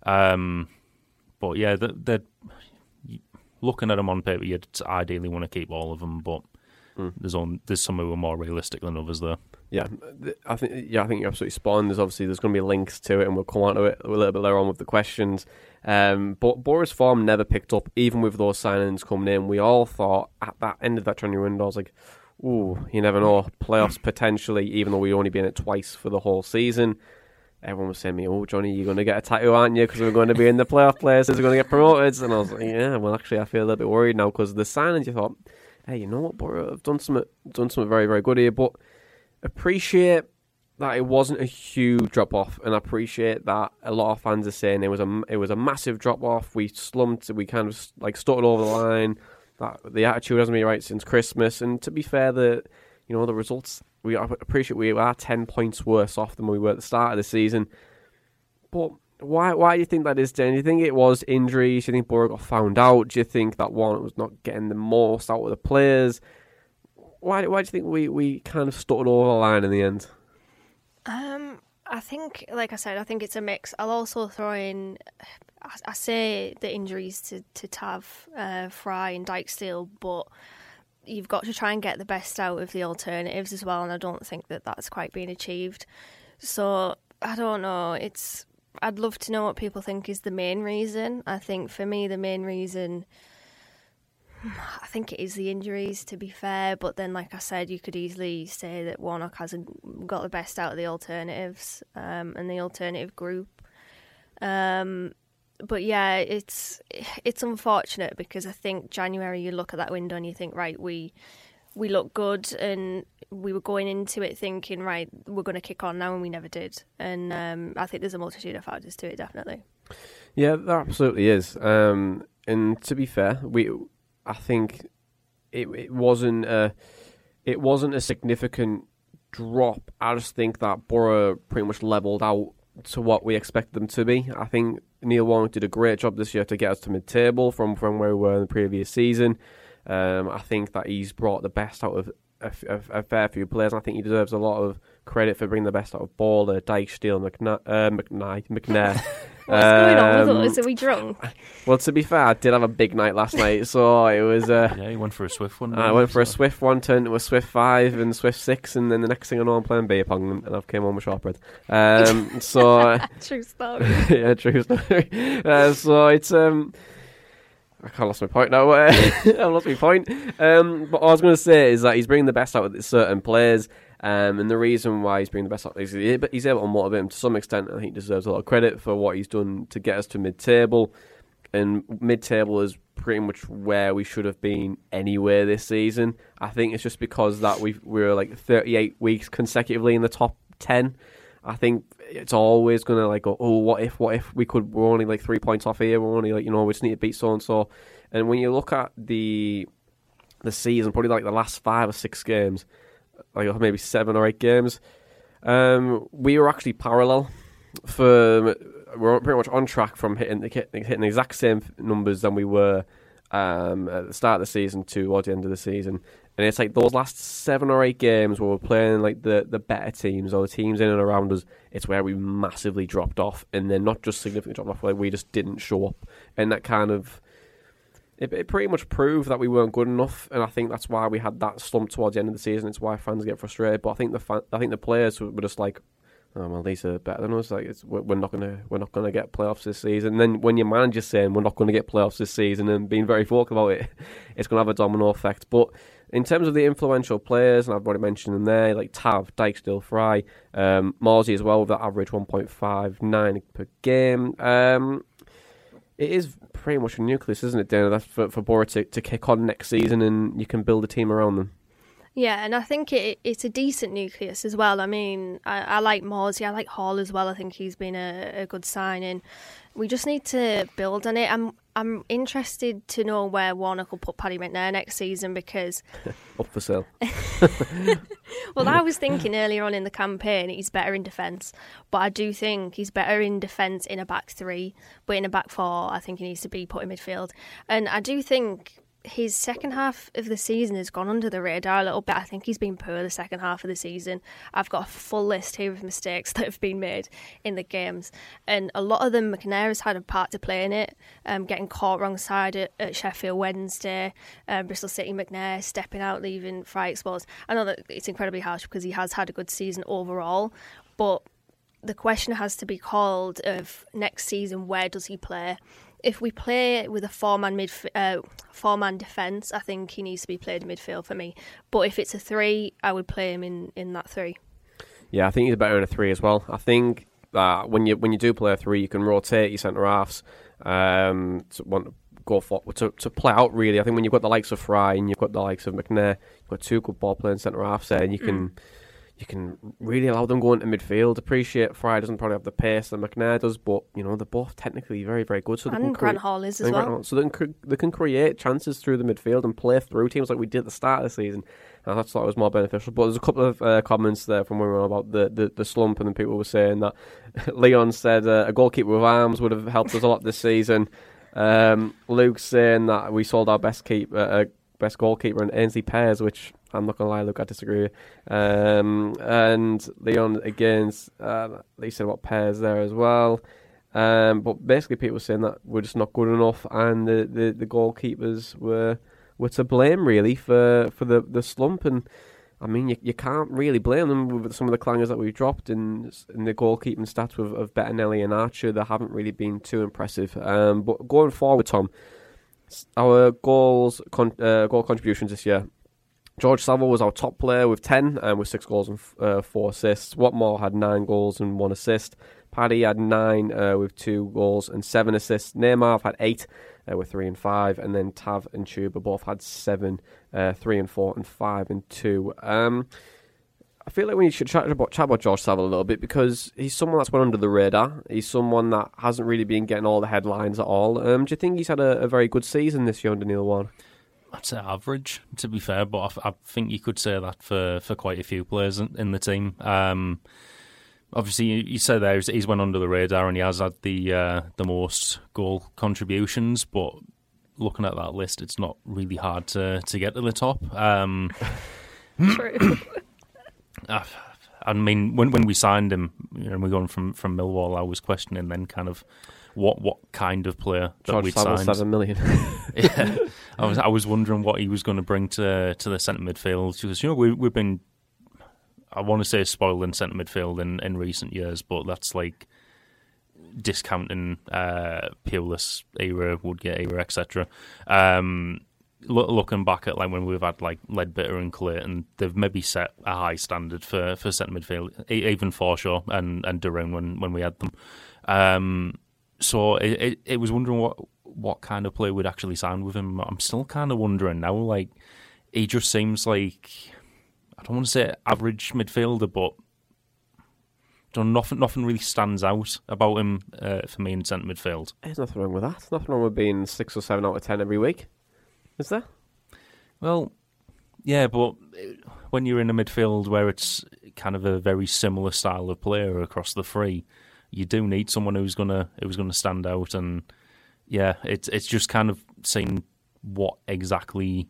Um, but yeah, the, the looking at them on paper, you'd ideally want to keep all of them, but. There's on there's some who are more realistic than others, there. Yeah, I think yeah, I think you're absolutely spot on. There's obviously there's going to be links to it, and we'll come on to it a little bit later on with the questions. Um, but Boro's form never picked up, even with those signings coming in. We all thought at that end of that January window, I was like, "Ooh, you never know, playoffs *clears throat* potentially." Even though we only been it twice for the whole season, everyone was saying me, "Oh, Jonny, you're going to get a tattoo, aren't you? Because we're going to be in the playoff places, we're going to get promoted." And I was like, "Yeah, well, actually, I feel a little bit worried now because the signings. You thought, hey, you know what, have done something, done something very, very good here, but." appreciate that it wasn't a huge drop off, and I appreciate that a lot of fans are saying it was a it was a massive drop off. We slumped, we kind of like stuttered over the line. That the attitude hasn't been right since Christmas, and to be fair, the you know the results we I appreciate we are ten points worse off than we were at the start of the season. But why why do you think that is? Dan? Do you think it was injuries? Do you think Boro got found out? Do you think that one was not getting the most out of the players? Why why do you think we, we kind of stuttered over the line in the end? Um, I think, like I said, I think it's a mix. I'll also throw in, I, I say the injuries to to Tav, uh, Fry, and Dijksteel, but you've got to try and get the best out of the alternatives as well, and I don't think that that's quite been achieved. So I don't know. It's I'd love to know what people think is the main reason. I think for me, the main reason. I think it is the injuries, to be fair. But then, like I said, you could easily say that Warnock hasn't got the best out of the alternatives um, and the alternative group. Um, but yeah, it's it's unfortunate because I think January you look at that window and you think, right, we we look good, and we were going into it thinking, right, we're going to kick on now, and we never did. And um, I think there's a multitude of factors to it, definitely. Yeah, there absolutely is. Um, and to be fair, we I think it it wasn't a it wasn't a significant drop. I just think that Boro pretty much leveled out to what we expect them to be. I think Neil Warnock did a great job this year to get us to mid table from from where we were in the previous season. Um, I think that he's brought the best out of a, a, a fair few players. I think he deserves a lot of credit for bringing the best out of Bola, Dijksteel, McNa- uh, McKnight, McNair. *laughs* What's going on Um, with us? Are we drunk? Well, to be fair, I did have a big night last night, so it was. Uh, Yeah, he went for a swift one. I went he? for a Swift one, turned to a Swift five and Swift six, and then the next thing I know, I'm playing beer pong, and I've came home with shortbread. Um, *laughs* so *laughs* True story. yeah, true story. Uh, so it's um, I can't lost my point now. I lost my point. Um, but all I was going to say is that he's bringing the best out of certain players. Um, and the reason why he's being the best is he- he's able to motivate him to some extent. I think he deserves a lot of credit for what he's done to get us to mid-table. And mid-table is pretty much where we should have been anywhere this season. I think it's just because that we we were like 38 weeks consecutively in the top 10. I think it's always going to like go, oh, what if, what if we could, we're only like three points off here, we're only like, you know, we just need to beat so and so. And when you look at the the season, probably like the last five or six games, like maybe seven or eight games, um, we were actually parallel for, we're pretty much on track from hitting the, hitting the exact same numbers than we were um, at the start of the season towards the end of the season. And it's like those last seven or eight games where we're playing like the, the better teams or the teams in and around us, it's where we massively dropped off. And then not just significantly dropped off, like we just didn't show up. And that kind of it, it pretty much proved that we weren't good enough, and I think that's why we had that slump towards the end of the season. It's why fans get frustrated. But I think the I think the players were just like, oh well, these are better than us. Like we're, not gonna we're not gonna get playoffs this season. And then when your manager's saying we're not to get playoffs this season and being very vocal about it, *laughs* it's to have a domino effect. But in terms of the influential players, and I've already mentioned them there, like Tav, Dijksteel, Fry, um, Morsy as well, with that average 1.59 per game. Um, it is pretty much a nucleus, isn't it, Dana? That's for, for Boro to, to kick on next season and you can build a team around them. Yeah, and I think it, it's a decent nucleus as well. I mean, I, I like Morsy, I like Hall as well. I think he's been a, a good signing. We just need to build on it. I'm I'm interested to know where Warnock will put Paddy McNair next season because *laughs* up for sale. *laughs* well, I was thinking earlier on in the campaign he's better in defence, but I do think he's better in defence in a back three, but in a back four, I think he needs to be put in midfield. And I do think his second half of the season has gone under the radar a little bit. I think he's been poor the second half of the season. I've got a full list here of mistakes *laughs* that have been made in the games, and a lot of them McNair has had a part to play in it. Um, getting caught wrong side at, at Sheffield Wednesday, um, Bristol City McNair stepping out, leaving Fry exposed. I know that it's incredibly harsh because he has had a good season overall, but the question has to be called of next season where does he play if we play with a four man mid uh, four man defence, I think he needs to be played in midfield for me. But if it's a three, I would play him in, in that three. Yeah, I think he's better in a three as well. I think that when you when you do play a three, you can rotate your centre halves. Um, to want to go for to, to play out really. I think when you've got the likes of Fry and you've got the likes of McNair, you've got two good ball playing centre halves there, and you can. You can really allow them going to midfield. Appreciate Fry doesn't probably have the pace that McNair does, but you know they're both technically very, very good. So and they can Grant cre- Hall is as well. so they can they can create chances through the midfield and play through teams like we did at the start of the season. And I thought it was more beneficial. But there's a couple of uh, comments there from when we were about the, the, the slump, and then people were saying that *laughs* Leon said uh, a goalkeeper with arms would have helped us a lot this season. Um, Luke saying that we sold our best keeper, uh, best goalkeeper in Aynsley Pears, which I'm not gonna lie, look, I disagree. Um, and Leon again, uh, they said about Pears there as well. Um, but basically, people saying that we're just not good enough, and the, the, the goalkeepers were were to blame really for, for the, the slump. And I mean, you you can't really blame them with some of the clangers that we've dropped in in the goalkeeping stats of, of Bettinelli and Archer. They haven't really been too impressive. Um, but going forward, Tom, our goals con- uh, goal contributions this year George Saville was our top player with 10 and with 6 goals and uh, 4 assists. Watmore had 9 goals and 1 assist. Paddy had 9 uh, with 2 goals and 7 assists. Neymar had 8 uh, with 3 and 5. And then Tav and Chuba both had 7, uh, 3 and 4, and 5 and 2. Um, I feel like we should chat about, chat about George Saville a little bit because he's someone that's went under the radar. He's someone that hasn't really been getting all the headlines at all. Um, do you think he's had a, a very good season this year under Neil Warnock? I'd say average, to be fair, but I, I, think you could say that for, for quite a few players in, in the team. Um, obviously, you, you say there he's went under the radar and he has had the uh, the most goal contributions, but looking at that list, it's not really hard to, to get to the top. Um, True. *coughs* I, I mean, when when we signed him, you know, we going from from Millwall, I was questioning then kind of what what kind of player that we'd signed. Seven million. *laughs* yeah, I was I was wondering what he was going to bring to to the centre midfield because you know we we've been I want to say spoiled in centre midfield in, in recent years, but that's like discounting uh, Pulis era, Woodgate era, etc. Um, looking back at like when we've had like Leadbitter and Clayton, they've maybe set a high standard for for centre midfield, even Forshaw and and Durun when when we had them. Um, so it, it, it was wondering what what kind of player would actually sign with him. I'm still kind of wondering now. Like he just seems like I don't want to say average midfielder, but don't, nothing nothing really stands out about him uh, for me in centre midfield. There's nothing wrong with that. nothing wrong with being six or seven out of ten every week. Is there? Well, yeah, but when you're in a midfield where it's kind of a very similar style of player across the three, you do need someone who's gonna who's gonna stand out, and yeah, it's it's just kind of seeing what exactly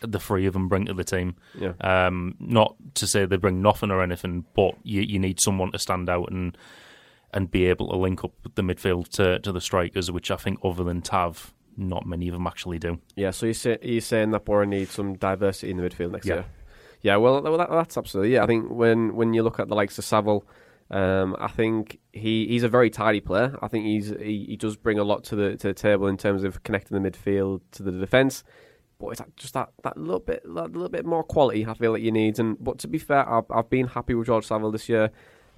the three of them bring to the team. Yeah. Um, not to say they bring nothing or anything, but you you need someone to stand out and and be able to link up the midfield to to the strikers, which I think other than Tav not many of them actually do. Yeah, so you're, say, you're saying that Boro needs some diversity in the midfield next Yeah. year? Yeah, well, that, that- that's absolutely. Yeah, I think when, when you look at the likes of Saville, um, I think he, he's a very tidy player. I think he's he, he does bring a lot to the to the table in terms of connecting the midfield to the defence. But it's just that, that little bit that little bit more quality I feel that you need. And but to be fair, I've, I've been happy with George Saville this year.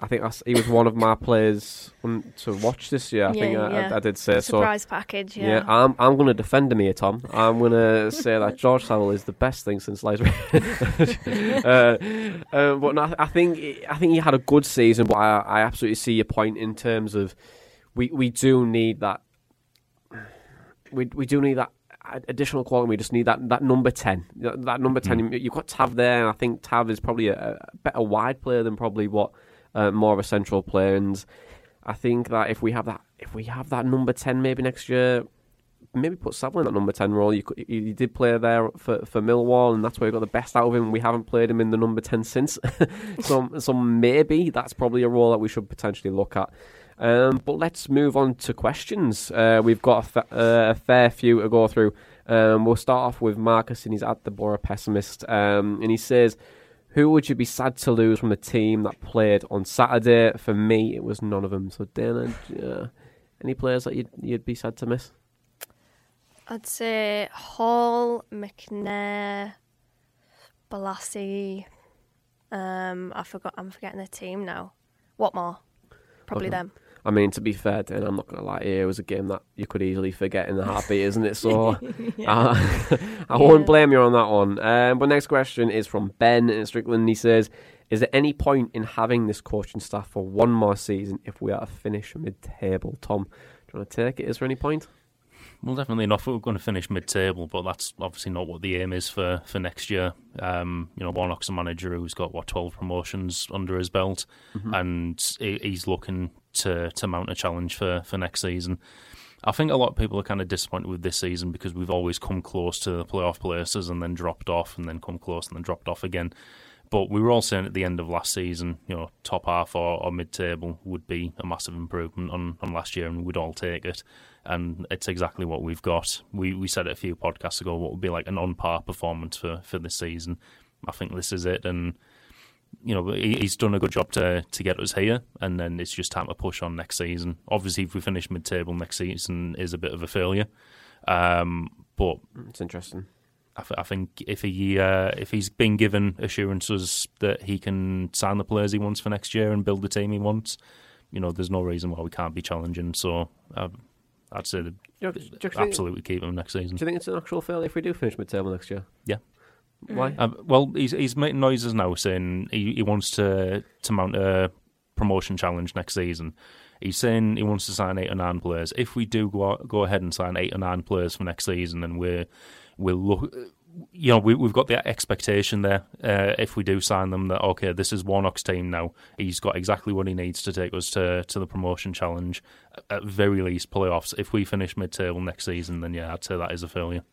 I think that's, he was one of my players um, to watch this year. I think Yeah, I, yeah. I, I did say so. Surprise package, yeah. Yeah, I'm I'm going to defend him here, Tom. I'm going *laughs* to say that George Saville is the best thing since Liza. *laughs* uh, uh, but no, I think I think he had a good season, but I, I absolutely see your point in terms of we we do need that. We we do need that additional quality. We just need that, that number ten. That, that number ten. You've got Tav there, and I think Tav is probably a, a better wide player than probably what uh, more of a central player. And I think that if we have that, if we have that number ten, maybe next year, maybe put Saville in that number ten role. You you, you did play there for for Millwall, and that's where we got the best out of him. We haven't played him in the number ten since, *laughs* so so maybe that's probably a role that we should potentially look at. Um, but let's move on to questions. Uh, we've got a, fa- uh, a fair few to go through. Um, we'll start off with Marcus, and he's at the Boro Pessimist, um, and he says. Who would you be sad to lose from the team that played on Saturday? For me, it was none of them. So, Dana, uh, any players that you'd, you'd be sad to miss? I'd say Hall, McNair, Bolasie. Um, I forgot. I'm forgetting the team now. Watmore? Probably Okay. them. I mean, to be fair, and I'm not going to lie here. It was a game that you could easily forget in the heartbeat, isn't it? So *laughs* I, I won't blame you on that one. Um, but next question is from Ben in Strickland. He says, "Is there any point in having this coaching staff for one more season if we are to finish mid-table?" Tom, do you want to take it? Is there any point? Well, definitely not. We're going to finish mid-table, but that's obviously not what the aim is for, for next year. Um, you know, Warnock's a manager who's got what twelve promotions under his belt, and he, he's looking to to mount a challenge for, for next season. I think a lot of people are kind of disappointed with this season because we've always come close to the playoff places and then dropped off, and then come close and then dropped off again. But we were all saying at the end of last season, you know, top half or, or mid-table would be a massive improvement on, on last year, and we'd all take it. And it's exactly what we've got. We we said it a few podcasts ago. What would be like an on-par performance for, for this season? I think this is it, and you know he's done a good job to to get us here, and then it's just time to push on next season. Obviously, if we finish mid-table next season, is a bit of a failure. Um, but It's interesting. I, th- I think if he uh, if he's been given assurances that he can sign the players he wants for next year and build the team he wants, you know, there's no reason why we can't be challenging. So uh, I'd say Do you, do you think- absolutely keep him next season. Do you think it's an actual failure if we do finish mid-table next year? Yeah. Why? Um, well, he's he's making noises now saying he, he wants to to mount a promotion challenge next season. He's saying he wants to sign eight or nine players. If we do go go ahead and sign eight or nine players for next season, then we're we'll look. You know, we, we've got the expectation there. Uh, if we do sign them, that okay, this is Warnock's team now. He's got exactly what he needs to take us to to the promotion challenge. At very least, playoffs. If we finish mid-table next season, then yeah, I'd say that is a failure.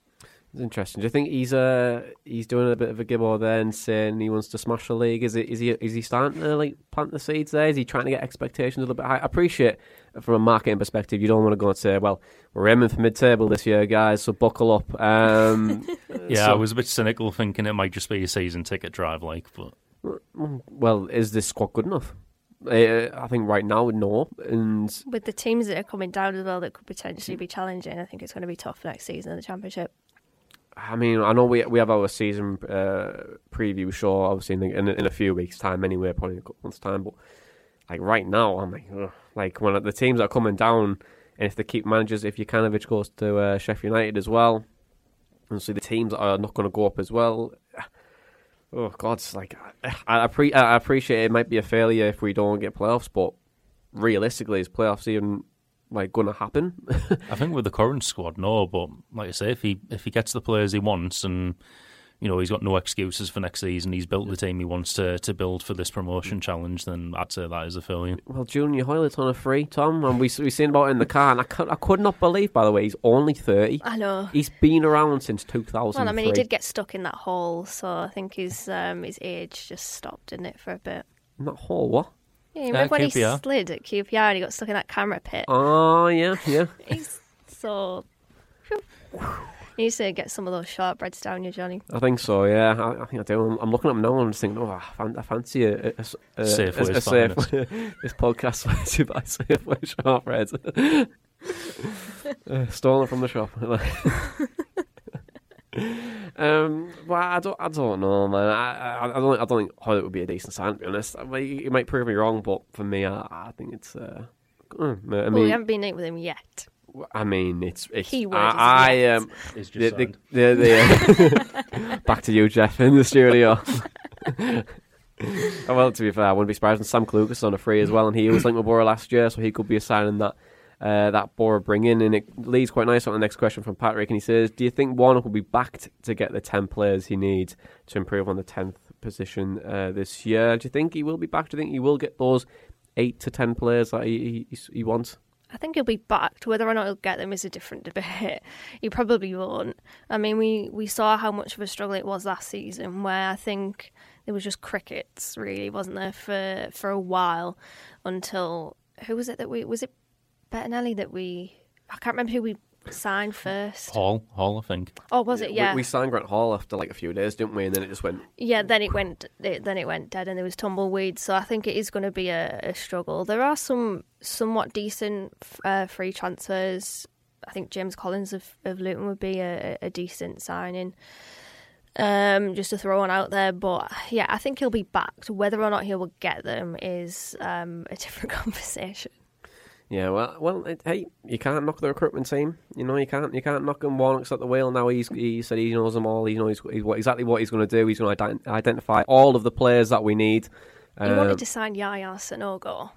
It's interesting. Do you think he's uh he's doing a bit of a gibber there and saying he wants to smash the league? Is it is he is he starting to like plant the seeds there? Is he trying to get expectations a little bit high? I appreciate from a marketing perspective, you don't want to go and say, "Well, we're aiming for mid-table this year, guys, so buckle up." Um, *laughs* Yeah, so- I was a bit cynical, thinking it might just be a season ticket drive, like, but Well, is this squad good enough? Uh, I think right now, no. And With the teams that are coming down as well that could potentially be challenging, I think it's going to be tough next season in the Championship. I mean, I know we we have our season uh, preview show, obviously in, the, in, a- in a few weeks' time, anyway, probably in a couple months' time. But like right now, I'm like, ugh. like when the teams are coming down, and if they keep managers, if Jokanovic goes to uh, Sheffield United as well, and so the teams that are not going to go up as well. *sighs* Oh God, it's like I, I, appre- I appreciate it might be a failure if we don't get playoffs, but realistically, is playoffs even like going to happen? I think with the current squad, no. But like I say, if he if he gets the players he wants, and you know he's got no excuses for next season, he's built the team he wants to to build for this promotion challenge, then I'd say that is a failure. Well, Junior Hoilett's on a free, Tom, and we we seen about it in the car, and I could, I could not believe, by the way, he's only thirty. I know. He's been around since two thousand. Well, I mean, he did get stuck in that hole, so I think his um, his age just stopped in it for a bit. That hole, what? Yeah, you remember when he slid at QPR and he got stuck in that camera pit? Oh yeah, yeah. *laughs* He's so You need to get some of those shortbreads down you, Jonny. I think so. Yeah, I, I think I do. I'm, I'm looking at them now and I'm just thinking, oh, I, fan, I fancy a, a, a, a Safeway's a, a safe, *laughs* this podcast sponsored by Safeway shortbreads. *laughs* uh, stolen from the shop. Um, well, I don't, I don't know, man. I, I, I don't, I don't think Hoilett would be a decent sign. To be honest, I mean, you might prove me wrong, but for me, I, I think it's. Uh, mm, I well, we haven't been in with him yet. I mean, it's it's. Keyword I, is I um, It's the, just the, signed. the, the, uh, *laughs* back to you, Jeff, in the studio. *laughs* well, to be fair, I wouldn't be surprised. And Sam Clucas on a free as well, and he was linked with Boro last year, so he could be a signing that uh, that Boro bring in. And it leads quite nicely on the next question from Patrick, and he says, "Do you think Warnock will be backed to get the ten players he needs to improve on the tenth position uh, this year? Do you think he will be backed? Do you think he will get those eight to ten players that he he, he wants?" I think he'll be backed. Whether or not he'll get them is a different debate. *laughs* He probably won't. I mean, we, we saw how much of a struggle it was last season, where I think there was just crickets, really, wasn't there, for for a while until who was it that we was it Bettinelli that we I can't remember who we signed first. Hall, Hall, I think. Oh, was it? Yeah, We, we signed Grant Hall after like a few days, didn't we? And then it just went. yeah. Then it went. It, then it went dead, and there was tumbleweed. So I think it is going to be a, a struggle. There are some somewhat decent uh, free transfers. I think James Collins of, of Luton would be a, a decent signing. Um, just to throw one out there, but yeah, I think he'll be backed. Whether or not he will get them is um, a different *laughs* conversation. Yeah, well, well, it, hey, you can't knock the recruitment team. You know, you can't, you can't knock him. Warnock's at the wheel now. He's, he said he knows them all. He knows he's, what, exactly what he's going to do. He's going to ident- identify all of the players that we need. He Um, wanted to sign Yaya Sanogo.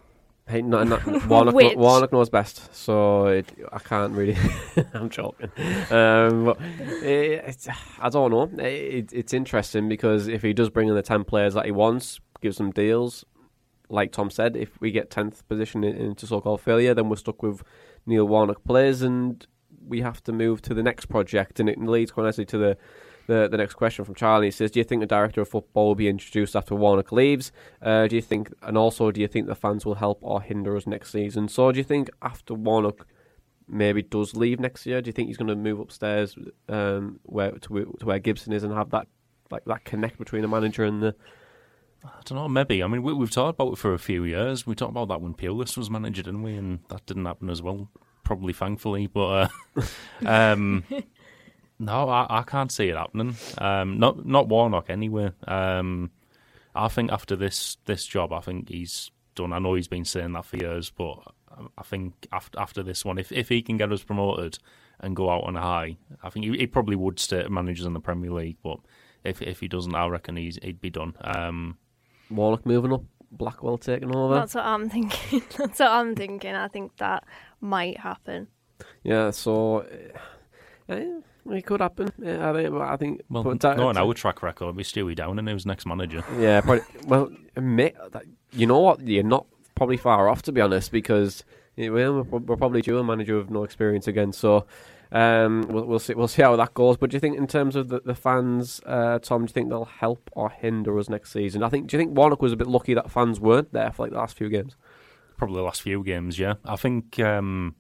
Hey, no, no, *laughs* Warnock, Which- Warnock knows best, so it, I can't really. *laughs* I'm joking, um, but it, it's, I don't know. It, it's interesting because if he does bring in the ten players that he wants, gives them deals, like Tom said, if we get tenth position into so-called failure, then we're stuck with Neil Warnock players, and we have to move to the next project. And it leads quite nicely to the the, the next question from Charlie He says, "Do you think the director of football will be introduced after Warnock leaves? Uh, do you think, and also, do you think the fans will help or hinder us next season? So, do you think after Warnock maybe does leave next year, do you think he's going to move upstairs um, where to, to where Gibson is and have that like that connect between the manager and the I don't know, maybe. I mean, we, we've talked about it for a few years. We talked about that when Pulis was manager, didn't we? And that didn't happen as well, probably thankfully. But uh, *laughs* um, no, I, I can't see it happening. Um, not not Warnock anyway. Um, I think after this this job, I think he's done. I know he's been saying that for years, but I think after after this one, if if he can get us promoted and go out on a high, I think he, he probably would stay managers in the Premier League. But if if he doesn't, I reckon he's, he'd be done. Um, Warnock moving up, Blackwell taking over? That's what I'm thinking. *laughs* That's what I'm thinking. I think that might happen. Yeah, so uh, eh, it could happen. Yeah, I think. I think. Well, but that- no, on our track record, it'll be Stewie Downing who's next manager. Yeah, but well, mate, that- you know what? You're not probably far off to be honest, because eh, well, we're, we're probably due a manager with no experience again. So um, we'll, we'll see. We'll see how that goes. But do you think, in terms of the, the fans, uh, Tom, do you think they'll help or hinder us next season? I think. Do you think Warnock was a bit lucky that fans weren't there for like the last few games? Probably the last few games, yeah. I think um,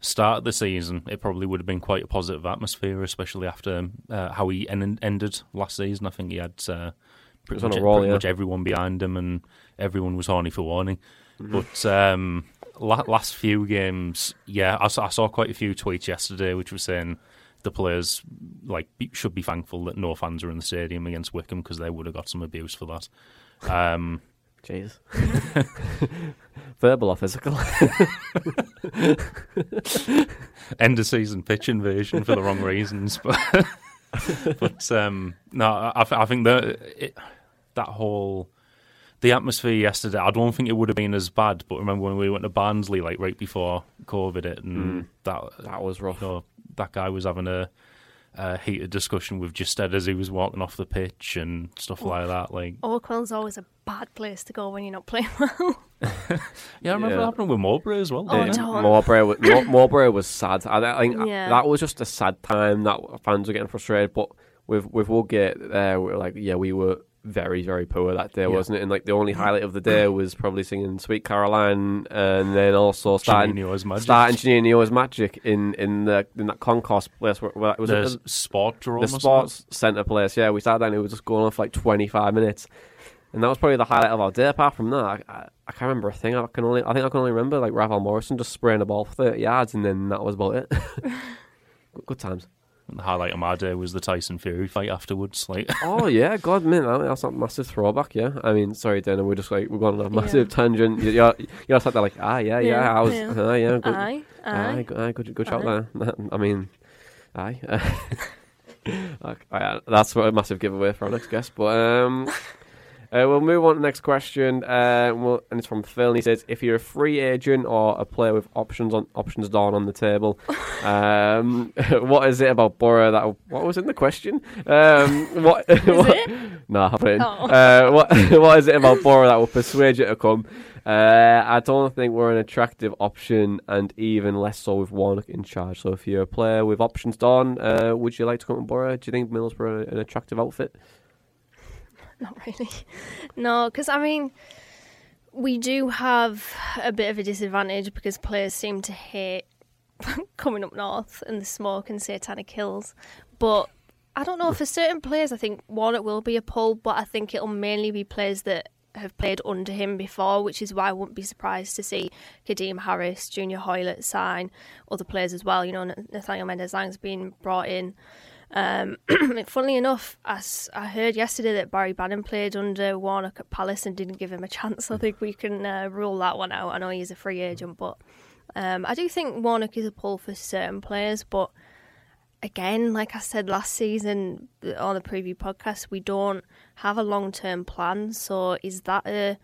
start of the season, it probably would have been quite a positive atmosphere, especially after uh, how he en- ended last season. I think he had uh, pretty, much, roll, pretty yeah. much everyone behind him, and everyone was horny for warning. Mm-hmm. But um, last few games, yeah, I saw, I saw quite a few tweets yesterday which were saying the players like be, should be thankful that no fans are in the stadium against Wycombe because they would have got some abuse for that. Um, Jeez. *laughs* Verbal or physical? *laughs* end of season pitch invasion for the wrong reasons, *laughs* but but um, no, I, I think that it, that whole the atmosphere yesterday, I don't think it would have been as bad. But remember when we went to Barnsley like right before COVID hit, and mm. that that was rough. you know, that guy was having a, a heated discussion with Justed as he was walking off the pitch and stuff oh, like that. Like, Oakwell's always a bad place to go when you're not playing well. *laughs* yeah, I remember Yeah. that happening with Mowbray as well. Oh, didn't it? don't. Mowbray, was, *laughs* Mowbray was sad. I, I think Yeah. that was just a sad time that fans were getting frustrated. But with with Woodgate, there, we were like, yeah, we were very, very poor that day, wasn't it? And like the only highlight of the day was probably singing "Sweet Caroline" and then also starting Juninho's Magic. starting Juninho's Magic in in the in that concourse place where, where it was the it, sport the or something? sports centre place. Yeah, we sat down. It was just going on for like twenty five minutes, and that was probably the highlight of our day. Apart from that, I, I, I can't remember a thing. I can only I think I can only remember like Ravel Morrison just spraying the ball for thirty yards, and then that was about it. *laughs* good, good times. The highlight of my day was the Tyson Fury fight afterwards. Like, *laughs* Oh yeah, God, man, that's a massive throwback. Yeah, I mean, sorry, Dana, we're just like we're going on a massive tangent. You- You're you're sat there like, ah, yeah, yeah, Yeah, I was, yeah. ah, yeah, good, Aye, aye, aye. good, aye, good, good shot there. *laughs* I mean, aye. *laughs* Okay, aye, that's a massive giveaway for our next guest. But um, uh, we'll move on to the next question. Uh, well, and it's from Phil. And he says, "If you're a free agent or a player with options on options down on the table, *laughs* um, *laughs* what is it about Boro that what was in the question? Um, what? *laughs* what no, I haven't. Oh. Uh, what what is it about Boro that will persuade you to come? Uh, I don't think we're an attractive option, and even less so with Warnock in charge. So, if you're a player with options down, uh, would you like to come to Boro? Do you think Middlesbrough are an attractive outfit? *laughs* Not really. No, because I mean, we do have a bit of a disadvantage because players seem to hate *laughs* coming up north and the smoke and satanic hills. But I don't know, for certain players, I think Warnock will be a pull, but I think it'll mainly be players that have played under him before, which is why I wouldn't be surprised to see Kadeem Harris, Junior Hoilett sign, other players as well. You know, Nathaniel Mendez-Laing's been brought in. Um, *clears throat* funnily enough, i heard yesterday that Barry Bannan played under Warnock at Palace and didn't give him a chance. I think we can uh, rule that one out. I know he's a free agent, but um, I do think Warnock is a pull for certain players. But again, like I said last season on the preview podcast, we don't have a long term plan. So is that a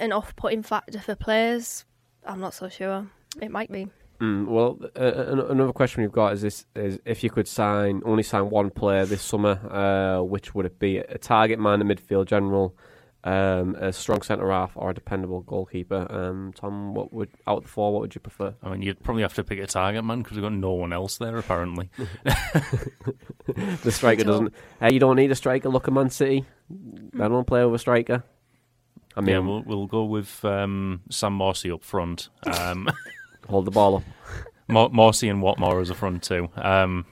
an off putting factor for players? I'm not so sure. It might be. Mm, well, uh, another question we've got is this: is if you could sign only sign one player this summer, uh, which would it be? A target man, a midfield general, um, a strong centre half, or a dependable goalkeeper? Um, Tom, what would out of the four? What would you prefer? I mean, you'd probably have to pick a target man because we've got no one else there apparently. *laughs* *laughs* The striker doesn't. Hey, you don't need a striker. Look at Man City. They don't play with a striker. I mean, yeah, we'll we'll go with um, Sam Morsy up front. *laughs* Hold the ball up. Mor- Morsy and Watmore as a front two. Um,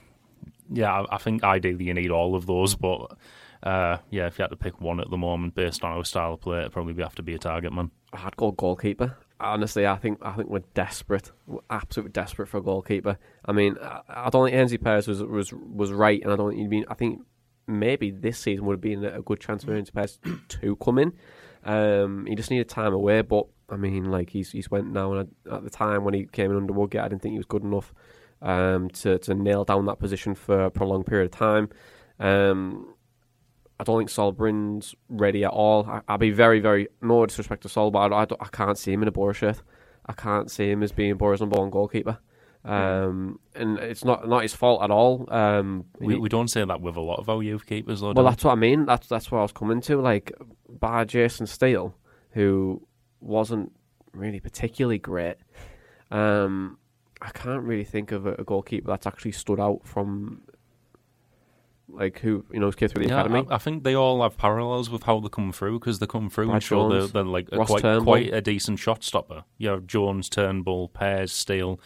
yeah, I, I think ideally you need all of those, but uh, yeah, if you had to pick one at the moment based on our style of play, it'd probably have to be a target man. I'd go goalkeeper. Honestly, I think I think we're desperate, we're absolutely desperate for a goalkeeper. I mean, I, I don't think Aynsley Pears was was was right, and I don't think he'd been. I think maybe this season would have been a good chance for Aynsley Pears to come in. Um, he just needed time away, but I mean, like he's he's went now, and at the time when he came in under Woodgate, I didn't think he was good enough um, to to nail down that position for a prolonged period of time. Um, I don't think Sol Brynn's ready at all. I, I'll be very, very no disrespect to Sol, but I, I, I can't see him in a Boro shirt. I can't see him as being Boro's number one goalkeeper. Um, and it's not not his fault at all. Um, We, we don't say that with a lot of our youth keepers, though. well, that's what I mean. That's that's what I was coming to. Like, by Jason Steele, who wasn't really particularly great. Um, I can't really think of a, a goalkeeper that's actually stood out from, like who you know who's came through the Yeah, academy. I, I think they all have parallels with how they come through because they come through Brad and show they're, they're like a quite Turnbull. quite a decent shot stopper. You have Jones, Turnbull, Pears, Steele.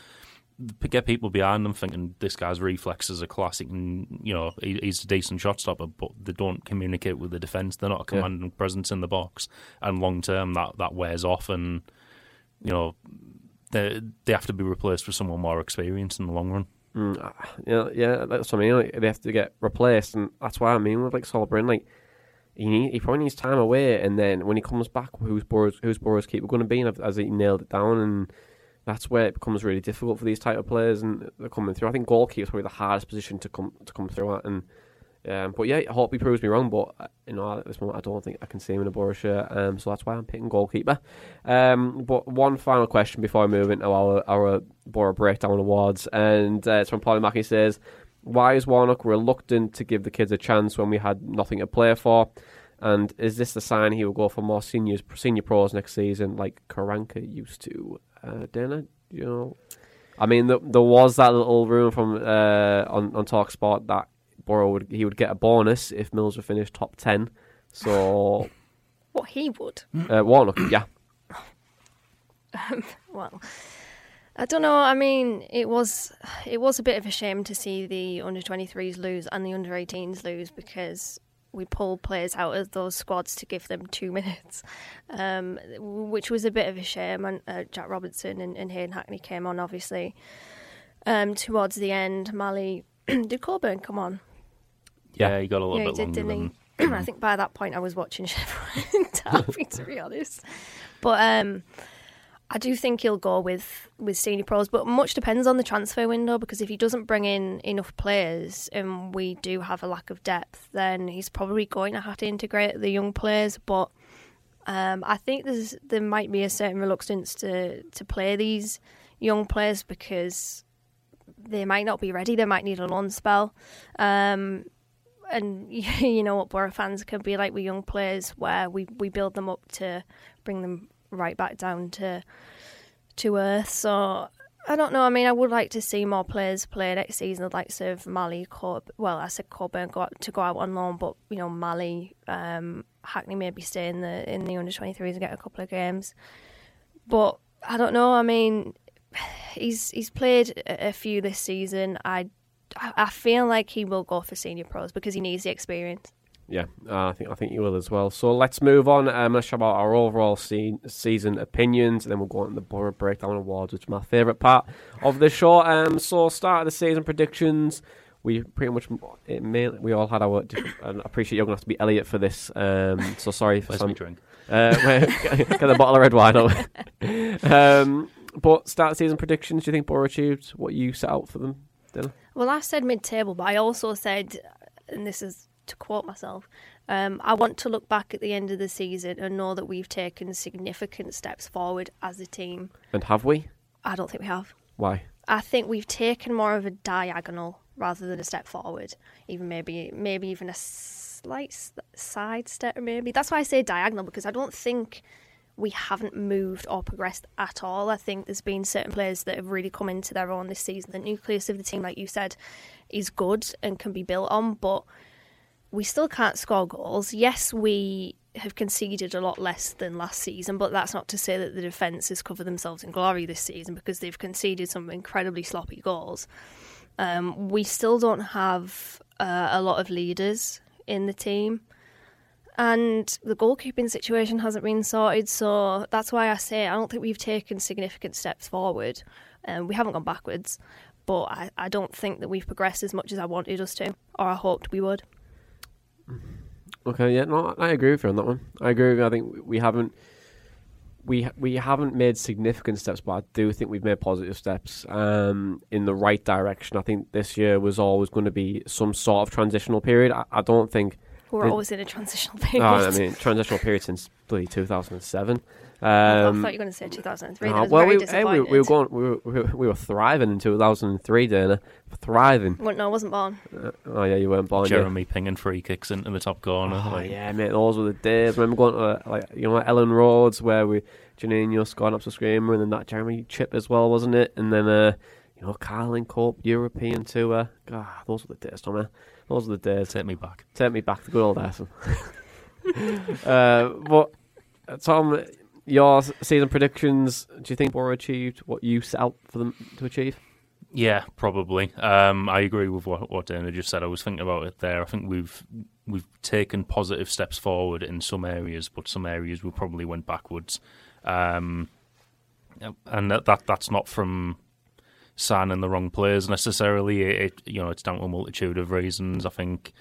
Get people behind them thinking this guy's reflexes are classic and you know he, he's a decent shot stopper, but they don't communicate with the defence. They're not a Yeah. commanding presence in the box, and long term that that wears off, and you know they they have to be replaced with someone more experienced in the long run. Mm, uh, yeah, yeah, that's what I mean. Like, they have to get replaced, and that's why I mean with like Sol Brynn, like he need, he probably needs time away, and then when he comes back, who's Boro's who's Boro's keeper going to be? And as he nailed it down, and that's where it becomes really difficult for these type of players, and they're coming through. I think goalkeeper is probably the hardest position to come to come through at, and um, but yeah, I hope he proves me wrong. But uh, you know, at this moment, I don't think I can see him in a Boro shirt, um, so that's why I'm picking goalkeeper. Um, but one final question before I move into our our Boro breakdown awards, and uh, it's from Polly Mackey says, "Why is Warnock reluctant to give the kids a chance when we had nothing to play for?" And is this the sign he will go for more seniors, senior pros next season, like Karanka used to? Uh, Dana, you know, I mean, there, there was that little room from uh, on on Talksport that Boro would he would get a bonus if Mills were finished top ten. So *laughs* What he would. uh, Warnock, yeah, *coughs* Well, I don't know. I mean, it was it was a bit of a shame to see the under 23s lose and the under 18s lose because we pulled players out of those squads to give them two *laughs* minutes, um, which was a bit of a shame. And uh, Jack Robertson and, and Hayden Hackney came on obviously um, towards the end. Mali *clears throat* did Coburn come on? Yeah, he got a little yeah, he bit did, longer didn't than. he? *clears throat* I think by that point I was watching *laughs* Sheffield Derby, to be honest. But um, I do think he'll go with with senior pros, but much depends on the transfer window because if he doesn't bring in enough players and we do have a lack of depth, then he's probably going to have to integrate the young players. But um, I think there's there might be a certain reluctance to to play these young players because they might not be ready. They might need a loan spell. Um, and *laughs* you know what Boro fans can be like with young players, where we, we build them up to bring them right back down to to earth. So I don't know. I mean, I would like to see more players play next season. I'd like to serve Mali, Corb- well, I said Coburn go out, to go out on loan, but you know Mali, um, Hackney maybe stay in the in the under 23s and get a couple of games. But I don't know. I mean, he's he's played a a few this season. I I feel like he will go for senior pros because he needs the experience. Yeah. Uh, I think I think you will as well. So let's move on. Um, let's chat about our overall se- season opinions, and then we'll go on the Boro breakdown awards, which is my favourite part of the show. Um, so start of the season predictions. We pretty much it may, we all had our. different- And I appreciate you're gonna have to be Elliot for this. Um, so sorry for Where's some drink? Uh, *laughs* get get a bottle of red wine *laughs* um, but start season predictions. Do you think Boro achieved what you set out for them? Dylan? Well, I said mid-table, but I also said, and this is to quote myself, um, I want to look back at the end of the season and know that we've taken significant steps forward as a team. And have we? I don't think we have. Why? I think we've taken more of a diagonal rather than a step forward. Even maybe, maybe even a slight side step. Maybe that's why I say diagonal because I don't think we haven't moved or progressed at all. I think there's been certain players that have really come into their own this season. The nucleus of the team, like you said, is good and can be built on, but we still can't score goals. Yes, we have conceded a lot less than last season, but that's not to say that the defence has covered themselves in glory this season because they've conceded some incredibly sloppy goals. Um, we still don't have uh, a lot of leaders in the team, and the goalkeeping situation hasn't been sorted. So that's why I say I don't think we've taken significant steps forward. Um, we haven't gone backwards, but I, I don't think that we've progressed as much as I wanted us to, or I hoped we would. Okay, yeah, no, I agree with you on that one. I agree with you. I think we haven't we we haven't made significant steps, but I do think we've made positive steps um, in the right direction. I think this year was always going to be some sort of transitional period. I, I don't think. We're always in a transitional period. *laughs* No, I mean transitional period since bloody two thousand and seven. I Um, thought you were going to say 2003. no, that was well, very we, hey, we, we were going, we were, we were, thriving in two thousand and three, Dana. Thriving. Well, no, I wasn't born. Uh, oh yeah, you weren't born. yeah. Jeremy pinging free kicks into the top corner. Oh like, yeah, mate, those were the days. Remember going to uh, like you know Ellen Roads where we Juninho scored up to screamer and then that Jeremy chip as well, wasn't it? And then uh, you know Carling Cup European tour. God, those were the days, Tommy. Those were the days. Take me back. Take me back to good old days. *laughs* uh, but uh, Tom, your season predictions. Do you think were achieved what you set out for them to achieve? Yeah, probably. Um, I agree with what what Dana just said. I was thinking about it there. I think we've we've taken positive steps forward in some areas, but some areas we probably went backwards. Um, and that, that that's not from signing the wrong players necessarily. It, it you know it's down to a multitude of reasons. I think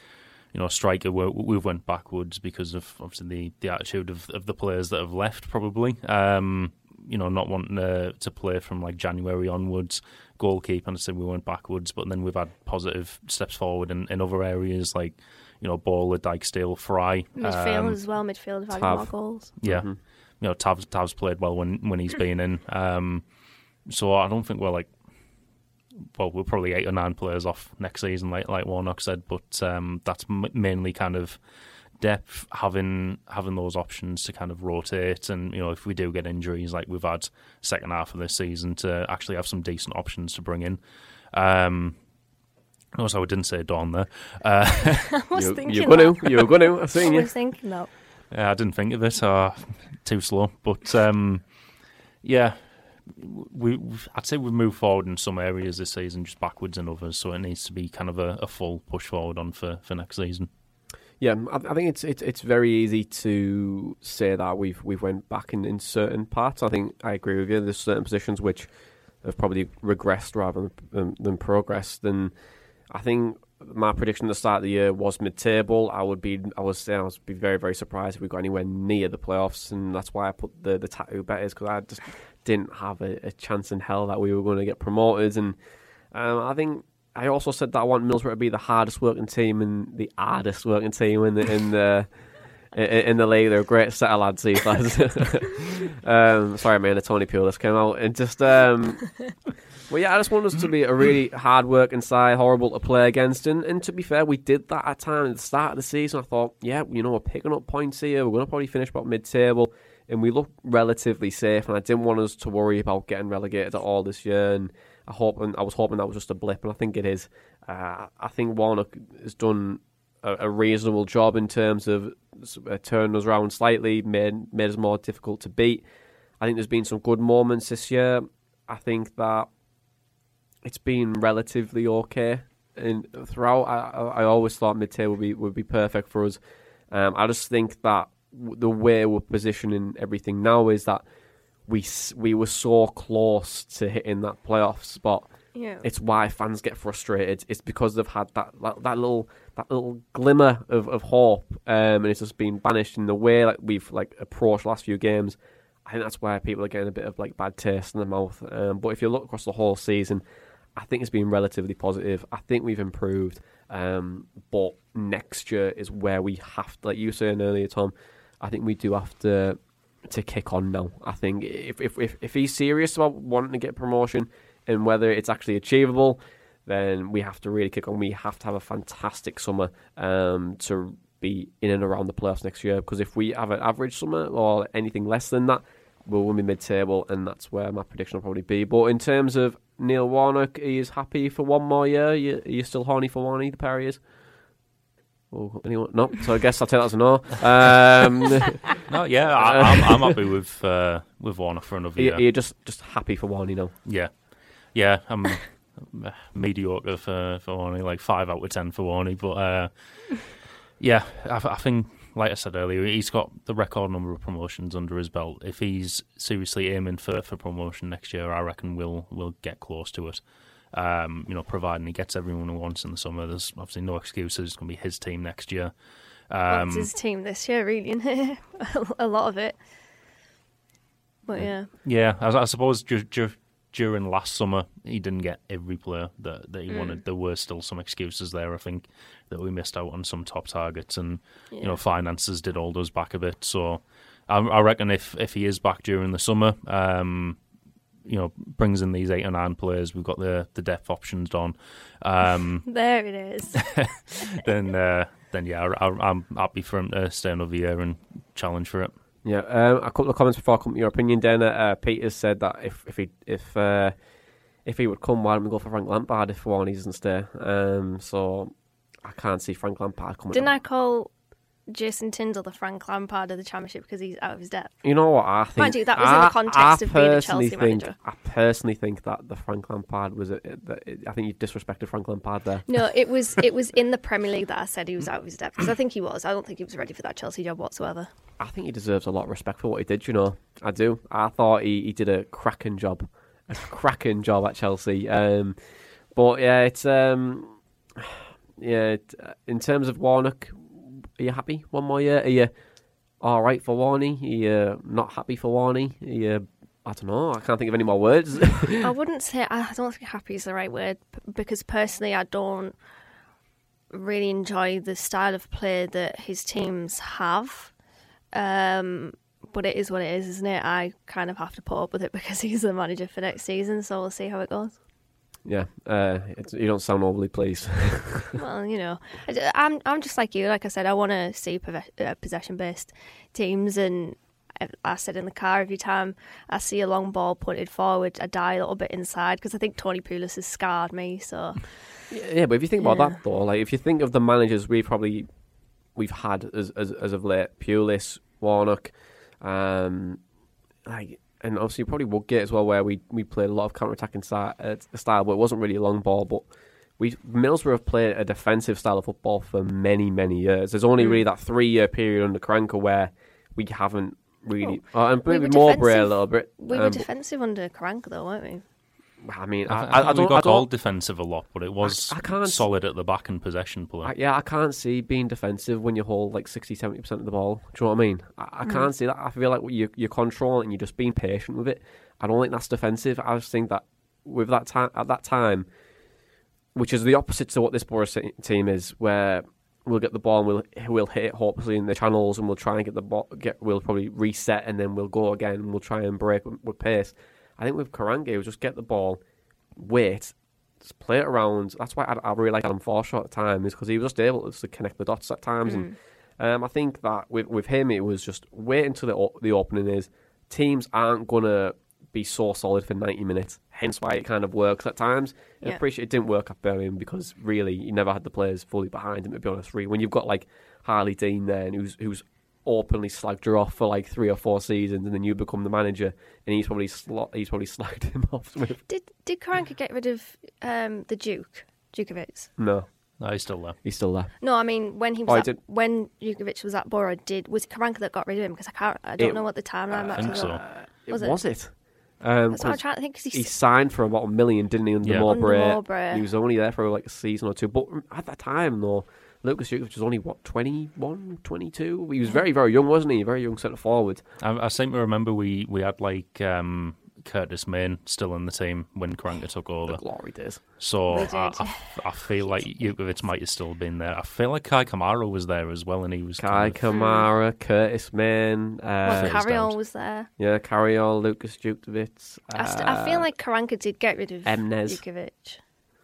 you know striker we we've went backwards because of obviously the, the attitude of of the players that have left probably. Um, you know, not wanting to, to play from like January onwards. Goalkeeper, I said we went backwards, but then we've had positive steps forward in, in other areas like you know, Bola, Dijksteel, Fry. Midfield um, as well. Midfield have had more goals. yeah, Mhm. you know, Tav's Tav's played well when when he's been in. Um, so I don't think we're like, well, we're probably eight or nine players off next season, like like Warnock said. But um, that's m- mainly kind of depth, having having those options to kind of rotate, and you know, if we do get injuries, like we've had second half of this season, to actually have some decent options to bring in. Um, Notice I didn't say Dawn there. Uh, *laughs* I was You, thinking you're going that. to. You're going to. I've I seen you. was thinking that. yeah, I didn't think of it. Uh, too slow. But um, yeah, we I'd say we've moved forward in some areas this season, just backwards in others. So it needs to be kind of a, a full push forward on for, for next season. Yeah, I, I think it's it's it's very easy to say that we've we've went back in, in certain parts. I think I agree with you. There's certain positions which have probably regressed rather than than, progressed. And I think my prediction at the start of the year was mid-table. I would be I was I was be very very surprised if we got anywhere near the playoffs, and that's why I put the the tattoo bet is because I just didn't have a, a chance in hell that we were going to get promoted. And um, I think I also said that I want Middlesbrough to be the hardest working team and the hardest working team in the in the in, in the league. They're a great set of lads, these lads. *laughs* um, sorry, man, the Tony Pulis came out and just. Um, well, yeah, I just want us to be a really hard working side, horrible to play against. And, and to be fair, we did that at times at the start of the season. I thought, yeah, you know, we're picking up points here. We're going to probably finish about mid table. And we look relatively safe. And I didn't want us to worry about getting relegated at all this year. And I hope, and I was hoping that was just a blip. And I think it is. Uh, I think Warnock has done a, a reasonable job in terms of uh, turning us around slightly, made made us more difficult to beat. I think there's been some good moments this year. I think that it's been relatively okay. And throughout, I, I always thought mid tier would be would be perfect for us. Um, I just think that the way we're positioning everything now is that we we were so close to hitting that playoff spot. Yeah. It's why fans get frustrated. It's because they've had that that, that little that little glimmer of, of hope, um, and it's just been banished in the way like we've like approached the last few games. I think that's why people are getting a bit of like bad taste in the mouth. Um, but if you look across the whole season, I think it's been relatively positive. I think we've improved. Um, but next year is where we have to, like you were saying earlier, Tom. I think we do have to to kick on now. I think if if if, if he's serious about wanting to get promotion and whether it's actually achievable, then we have to really kick on. We have to have a fantastic summer um, to be in and around the playoffs next year. Because if we have an average summer or anything less than that, we'll be mid-table, and that's where my prediction will probably be. But in terms of Neil Warnock, he is happy for one more year. You, are you still horny for Warney? The pair is. Oh, anyone? No. So I guess I'll take that as a no. Um, *laughs* No, yeah, I, I'm, I'm *laughs* happy with uh, with Warner for another you- year. are just just happy for Warney now? Yeah, yeah, I'm uh, mediocre for for Warney, like five out of ten for Warney, but uh, yeah, I, I think, like I said earlier, he's got the record number of promotions under his belt. If he's seriously aiming for, for promotion next year, I reckon we'll we'll get close to it. Um, you know, providing he gets everyone he wants in the summer, there's obviously no excuses. It's going to be his team next year. Um, it's his team this year, really, it? *laughs* a lot of it. But yeah, Yeah, I, I suppose ju- ju- during last summer he didn't get every player that, that he Mm. wanted. There were still some excuses there. I think that we missed out on some top targets, and you know finances did hold us back a bit. So I, I reckon if if he is back during the summer, um, you know, brings in these eight or nine players, we've got the the depth options done. Um, *laughs* there it is. *laughs* then uh, then yeah, I, I, I'm happy for him to stay another year and challenge for it. Yeah, um, a couple of comments before I come to your opinion, Dana. Uh, Peter said that if if he if uh, if he would come, why don't we go for Frank Lampard if Warney doesn't stay? Um, so I can't see Frank Lampard coming. Didn't I call Jason Tindall the Frank Lampard of the Championship because he's out of his depth? You know what I think? Mind you, that was in the context I of being a Chelsea think, manager. I personally think that the Frank Lampard was. A, I think you disrespected Frank Lampard there. No, it was *laughs* it was in the Premier League that I said he was out of his depth because I think he was. I don't think he was ready for that Chelsea job whatsoever. I think he deserves a lot of respect for what he did. You know, I do. I thought he, he did a cracking job, a cracking job at Chelsea. Um, but yeah, it's um, *sighs* yeah. It, uh, in terms of Warnock, are you happy one more year? Are you all right for Warney? Are you not happy for Warney? Are you, I don't know. I can't think of any more words. I *laughs* wouldn't say I don't think happy is the right word because personally I don't really enjoy the style of play that his teams have. Um, but it is what it is, isn't it? I kind of have to put up with it *laughs* because he's the manager for next season, so we'll see how it goes. Yeah, uh, you don't sound overly pleased. *laughs* well, you know, I, am I'm just like you. Like I said, I want to see uh, possession based teams, and I said in the car every time I see a long ball punted forward, I die a little bit inside because I think Tony Pulis has scarred me. So Yeah, but if you think about Yeah. that though, like if you think of the managers we probably we've had as as, as of late, Pulis, Warnock, um, like, and obviously probably Woodgate as well, where we we played a lot of counter attacking style, uh, style, but it wasn't really a long ball. But we Middlesbrough have played a defensive style of football for many many years. There's only Mm. really that three year period under Karanka where we haven't really, uh, and we maybe were Mowbray a little bit. we um, were defensive under Karanka though, weren't we? I mean, I, I, I, I, don't. we got I don't called defensive a lot, but it was I can't- solid at the back and possession play. Yeah, I can't see being defensive when you hold like 60 70% of the ball. Do you know what I mean? I, I hmm. can't see that. I feel like you're, you're controlling and you're just being patient with it. I don't think that's defensive. I just think that with that time, at that time, which is the opposite to what this Boris team is, where we'll get the ball and we'll we'll hit it hopelessly in the channels and we'll try and get the ball. Get we'll probably reset and then we'll go again and we'll try and break with pace. I think with Karanka, we'll just get the ball, wait, just play it around. That's why I, I really like Adam Forshaw at the time, is because he was just able to connect the dots at times. And um, I think that with with him, it was just wait until the o- the opening is. Teams aren't gonna be so solid for ninety minutes. Hence why it kind of works at times. And I appreciate it didn't work at Birmingham because really you never had the players fully behind him. To be honest, really, when you've got like Harlee Dean there, and who's who's openly slagged her off for like three or four seasons, and then you become the manager, and he's probably sl- he's probably *laughs* slagged him off with Did did Karanka get rid of um, the Duke Jutkiewicz? no. No, he's still there. He's still there. No, I mean when he Oh, was he at, did- when Jutkiewicz was at Boro, did was it Karanka that got rid of him? Because I can't, I don't It- know what the timeline I matches think so. are. It, Was was it? it? Um, That's what I'm 'cause trying to think. Because he signed for about a million, didn't he, under Yeah. Mowbray? Under Mowbray. He was only there for like a season or two. But at that time, though, Lukas Jutkiewicz was only, what, 21, 22? He was very, very young, wasn't he? A very young centre forward. I, I seem to remember we, we had like um, Curtis Main still in the team when Karanka took The over. glory days. So I. I, I feel like Jutkiewicz might have still been there. I feel like Kei Kamara was there as well, and he was Kai kind of- Kamara, Curtis Main, well, uh, Phased Carayol was there. yeah, Carayol, Lukas Jutkiewicz. I, st- I feel like Karanka did get rid of Emnes. Jutkiewicz.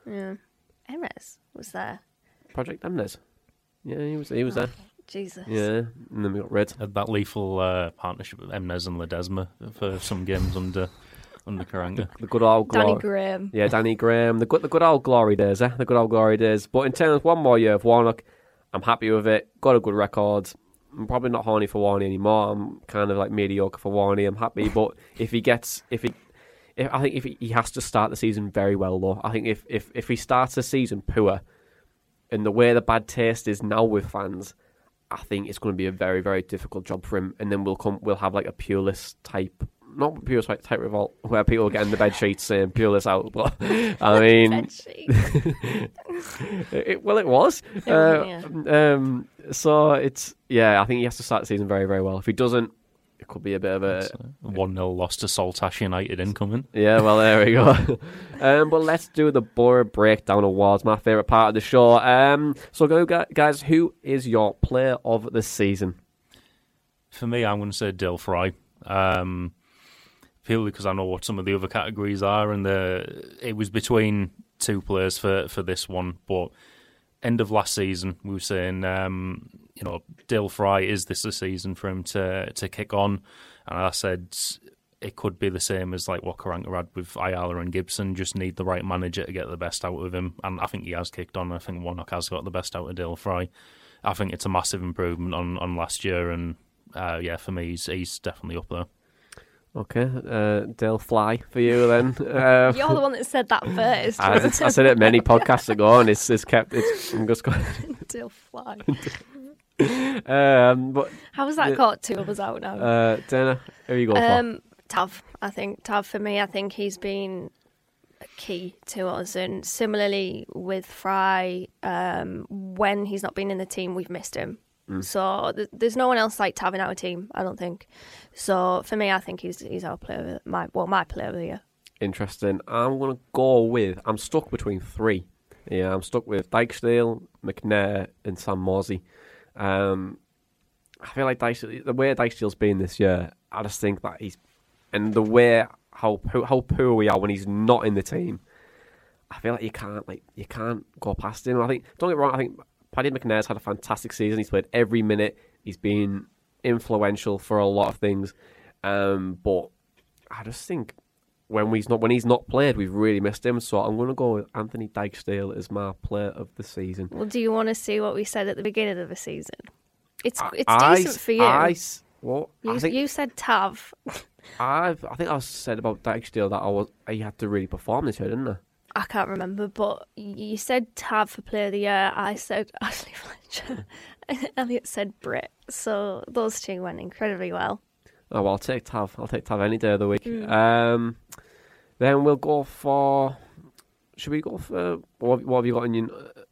Yeah, Emnes was there. Project Emnes. Yeah, he was, he was there. Jesus. Yeah, and then we got red. had that lethal uh, partnership with Emnes and Ledesma for some games under under Karanka. The good old glory. Danny Graham. Yeah, Danny Graham, the good, the good old glory days, eh? The good old glory days. But in terms of one more year of Warnock, I'm happy with it. Got a good record. I'm probably not horny for Warney anymore. I'm kind of like mediocre for Warney. I'm happy, *laughs* but if he gets, if he, if, I think if he, he has to start the season very well, though. I think if if if he starts the season poor, and the way the bad taste is now with fans, I think it's going to be a very very difficult job for him. And then we'll come, we'll have like a Pulis type. Not pure type, type revolt where people get in the bed sheets saying Pulis out, *laughs* but I *laughs* mean, *laughs* it, well, it was. It Uh, was, um, so it's yeah. I think he has to start the season very, very well. If he doesn't, it could be a bit of a One 0 loss to Saltash United incoming. yeah. Well, there we go. *laughs* um, but let's do the Boro breakdown awards. My favorite part of the show. Um, so go guys. Who is your player of the season? For me, I'm going to say Dael Fry. Um, purely because I know what some of the other categories are, and the it was between two players for for this one. But end of last season, we were saying, um, you know, Dael Fry is this the season for him to to kick on? And I said it could be the same as like what Karanka had with Ayala and Gibson. Just need the right manager to get the best out of him, and I think he has kicked on. I think Warnock has got the best out of Dael Fry. I think it's a massive improvement on, on last year, and uh, yeah, for me, he's, he's definitely up there. Okay, uh, Dale Fly for you then. *laughs* Uh, You're the one that said that first. I, I said it many *laughs* podcasts ago, and it's, it's kept. It's I'm just going. Still fly. Um, but How was that caught two of us out now? uh, Dana, who are you going for? Um, Tav, I think Tav for me, I think he's been key to us, and similarly with Fry, um, when he's not been in the team, we've missed him. So th- there's no one else like Tav in our team, I don't think. So for me, I think he's he's our player, of the- my well, my player of the year. Interesting. I'm going to go with. I'm stuck between three. Yeah, I'm stuck with Dijksteel, McNair, and Sam Morsy. Um, I feel like Dijksteel, the way Dijksteel's been this year, I just think that he's, and the way how how poor we are when he's not in the team. I feel like you can't like you can't go past him. I think don't get wrong. I think Paddy McNair's had a fantastic season. He's played every minute. He's been influential for a lot of things. Um, but I just think when he's not when he's not played, we've really missed him. So I'm going to go with Anthony Dijksteel as my player of the season. Well, do you want to see what we said at the beginning of the season? It's it's I- decent for you. I, what? you, I think you said Tav. *laughs* I've, I think I said about Dijksteel that I was he had to really perform this year, didn't I? I can't remember, but you said Tav for Player of the Year. I said *laughs* Ashley Fletcher. *laughs* Elliot said Britt. So those two went incredibly well. Oh well, I'll take Tav. I'll take Tav any day of the week. Mm. Um, then we'll go for. Should we go for what? What have you got in your?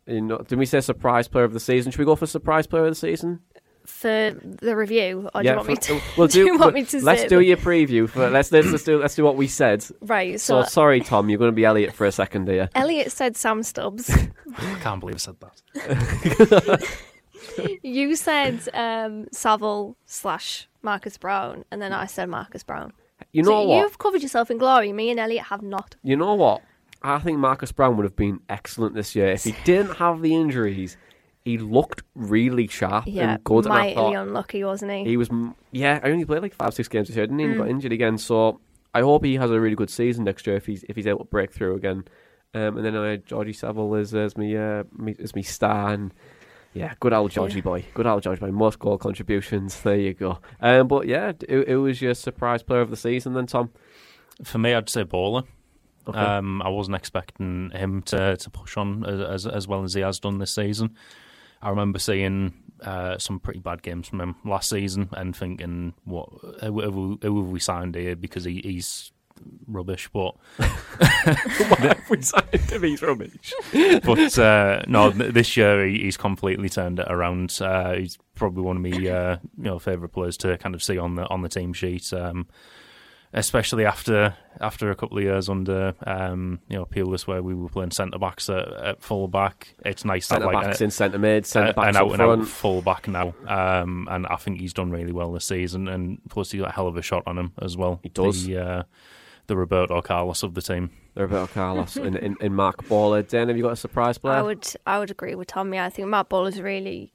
In, did we say surprise player of the season? Should we go for surprise player of the season? For the review, or do you want me to? We'll *laughs* do do. you want me to let's say do your preview. For, let's, let's let's do let's do what we said. Right. So, So, sorry, Tom. You're going to be Elliot for a second here. Elliot said Sam Stubbs. *laughs* I can't believe I said that. *laughs* you said um, Saville slash Marcus Brown, and then I said Marcus Brown. You so know what? You've covered yourself in glory. Me and Elliot have not. You know what? I think Marcus Brown would have been excellent this year if he didn't have the injuries. He looked really sharp Yeah, and good. and I thought unlucky, wasn't he? he was, yeah, I only played like five, six games this year, didn't he? And Mm. got injured again. So I hope he has a really good season next year if he's if he's able to break through again. Um, and then uh, Georgie Saville is as me, uh, me as me star. And yeah, good old Georgie boy, good old Georgie boy. Most goal contributions. There you go. Um, but yeah, it, it was your surprise player of the season then, Tom. For me, I'd say Bola. Okay. Um, I wasn't expecting him to, to push on as, as as well as he has done this season. I remember seeing uh, some pretty bad games from him last season and thinking, "What? Who, have we- who have we signed here? Because he, he's rubbish." But *laughs* why we signed him, he's rubbish. but uh, no, th- this year he, he's completely turned it around. Uh, he's probably one of my uh, you know favourite players to kind of see on the on the team sheet. Um, especially after after a couple of years under um, you know Pulis, where we were playing centre backs at, at full back. It's nice Centre like backs a- in centre mid, centre backs out and out full back now. Um, and I think he's done really well this season. And plus, he's got a hell of a shot on him as well. He does. The, uh, the Roberto Carlos of the team. Roberto Carlos and, and, and Mark Baller. Dan, have you got a surprise player? I would I would agree with Tommy. I think Matt Bola's really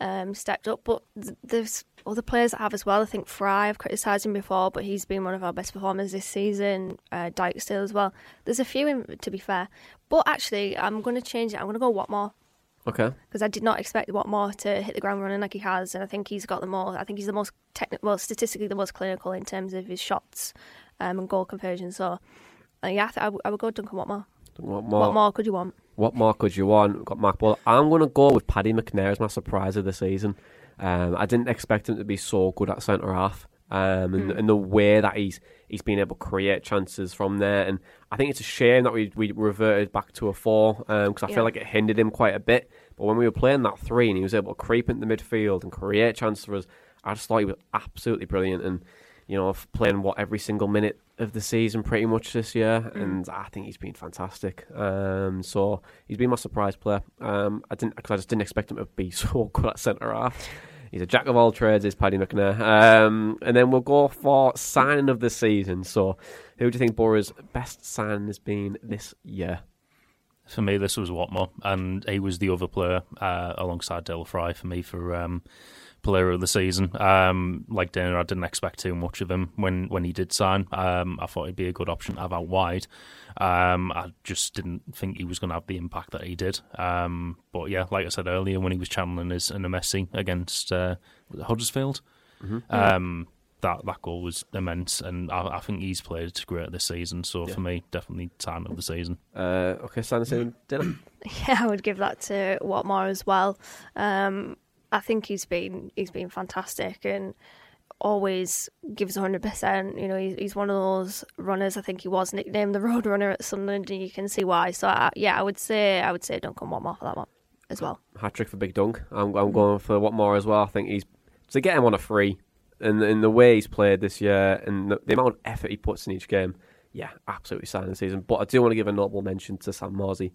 um, stepped up, but there's other players that have as well. I think Fry, I've criticised him before, but he's been one of our best performers this season. Uh, Dijksteel as well. There's a few, in, to be fair. But actually, I'm going to change it. I'm going to go Watmore Okay. because I did not expect Watmore to hit the ground running like he has, and I think he's got the more. I think he's the most technical, well, statistically the most clinical in terms of his shots um, and goal conversion. So, uh, yeah, I, th- I, w- I would go Duncan Watmore. What more? What more could you want? What more could you want? We've got Mark Baller. I'm going to go with Paddy McNair as my surprise of the season. Um, I didn't expect him to be so good at centre half. Um, and, and the way that he's he's been able to create chances from there, and I think it's a shame that we we reverted back to a four because I Yeah. feel like it hindered him quite a bit. But when we were playing that three, and he was able to creep into the midfield and create chances for us, I just thought he was absolutely brilliant. And you know, f- playing what every single minute of the season pretty much this year, and I think he's been fantastic. Um, so he's been my surprise player. Um, I didn't because I just didn't expect him to be *laughs* so good at centre half. He's a jack of all trades, is Paddy McNair. Um, and then we'll go for signing of the season. So, who do you think Boro's best signing has been this year? For me, this was Watmore, and he was the other player uh, alongside Dael Fry for me for um, player of the season. Um, like Dana, I didn't expect too much of him when, when he did sign. Um, I thought he'd be a good option to have out wide. Um, I just didn't think he was going to have the impact that he did. Um, but yeah, like I said earlier, when he was channeling his in Messi against uh, was it Huddersfield, um, that that goal was immense, and I, I think he's played great this season. So for me, definitely time of the season. Uh, okay, signing season, Dana. Yeah, I would give that to Watmore as well. Um, I think he's been he's been fantastic and always gives hundred percent. You know, he's, he's one of those runners. I think he was nicknamed the *laughs* Road Runner at Sunderland, and you can see why. So I, yeah, I would say I would say Duncan Watmore for that one as well. hat trick for Big Dunk. I'm, I'm going for what more as well. I think he's to get him on a free, and in the way he's played this year, and the, the amount of effort he puts in each game. Yeah, absolutely signing season. But I do want to give a notable mention to Sam Morsy.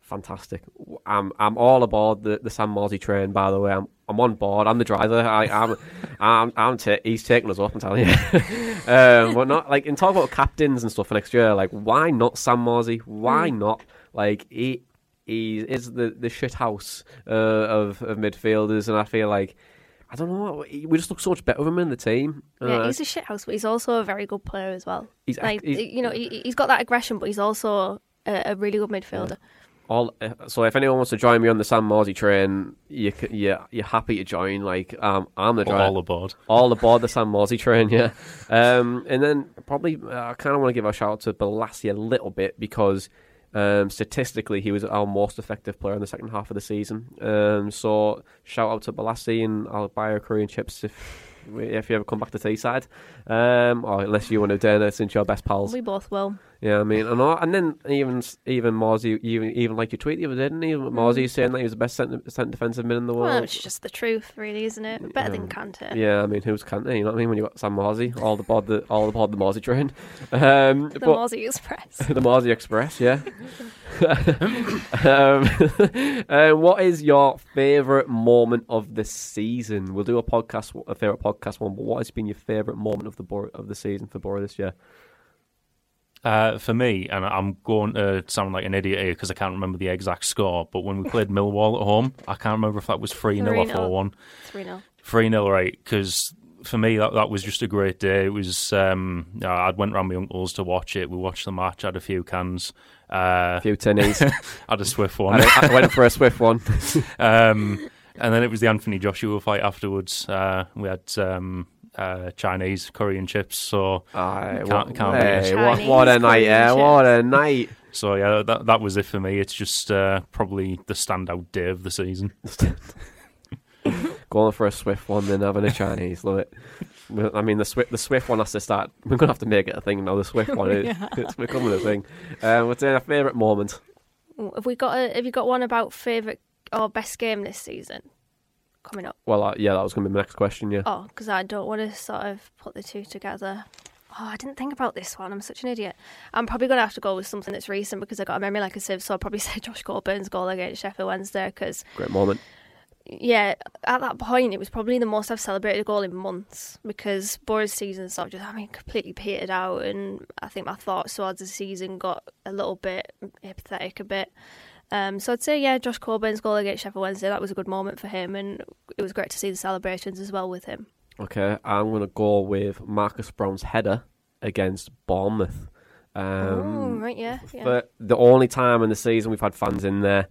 Fantastic. I'm I'm all aboard the, the Sam Morsy train. By the way, I'm I'm on board. I'm the driver. I, I'm *laughs* I'm I'm ta- he's taking us up. I'm telling you. *laughs* um, but not like in talk about captains and stuff for next year. Like, why not Sam Morsy? Why not? Like he he is the the shit house uh, of of midfielders, and I feel like I don't know. We just look so much better with him in the team. Yeah, Uh, he's a shithouse, but he's also a very good player as well. He's like he's- you know, he, he's got that aggression, but he's also a, a really good midfielder. all. uh, So if anyone wants to join me on the Sam Morsy train, you c- you you're happy to join. Like um, I'm the driver. All aboard. all aboard the Sam Morsy train, yeah. Um, and then probably uh, I kind of want to give a shout out to Bolasie a little bit because um, statistically he was our most effective player in the second half of the season. Um, so shout out to Bolasie and I'll buy a Korean chips if if you ever come back to Teesside, um, or unless you want to dinner since you're best pals. We both will. Yeah, I mean, and, all, and then even even Morsy, even even like your tweet the other day, didn't he? Morsy saying that he was the best centre, centre defensive mid in the world. Well, it's just the truth, really, isn't it? Better than Kante. Yeah, I mean, who's can't You know what I mean? When you got Sam Morsy, all aboard the all aboard the Morsy train, *laughs* um, The but Morsy Express. *laughs* the Morsy Express, yeah. *laughs* um, uh, what is your favourite moment of the season? We'll do a podcast, a favourite podcast one. But what has been your favourite moment of the Bor- of the season for Boro this year? Uh, for me, and I'm going to sound like an idiot here because I can't remember the exact score, but when we played Millwall at home, I can't remember if that was 3 0 or 4 1. 3 0. 3 0, right? Because for me, that, that was just a great day. It was, um, I went round my uncle's to watch it. We watched the match, had a few cans, uh, A few tennies. I *laughs* had a swift I, one. I went for a swift one. *laughs* um, and then it was the Anthony Joshua fight afterwards. Uh, we had um, uh, Chinese curry and chips. So, Aye, Can't- what, can't beat hey, what, what a night, yeah, chips. what a night. *laughs* so yeah, that that was it for me. It's just uh, probably the standout day of the season. *laughs* Going for a swift one, then having a Chinese, love it. I mean, the swift, the swift one has to start. We're gonna have to make it a thing now. The swift one, *laughs* is, it's becoming a thing. Um, what's our favourite moment? Have we got? A, have you got one about favourite or best game this season coming up? Well, uh, yeah, that was gonna be my next question. Yeah, Oh, because I don't want to sort of put the two together. Oh, I didn't think about this one. I'm such an idiot. I'm probably going to have to go with something that's recent because I got a memory like a sieve. So I'll probably *laughs* say Josh Coburn's goal against Sheffield Wednesday because great moment. yeah, at that point, it was probably the most I've celebrated a goal in months because Boro's season sort of just, I mean, completely petered out. And I think my thoughts towards the season got a little bit apathetic a bit. Um, so I'd say, yeah, Josh Coburn's goal against Sheffield Wednesday, that was a good moment for him. And it was great to see the celebrations as well with him. Okay, I'm gonna go with Marcus Brown's header against Bournemouth. oh, Um, right, yeah. yeah. For the only time in the season we've had fans in there,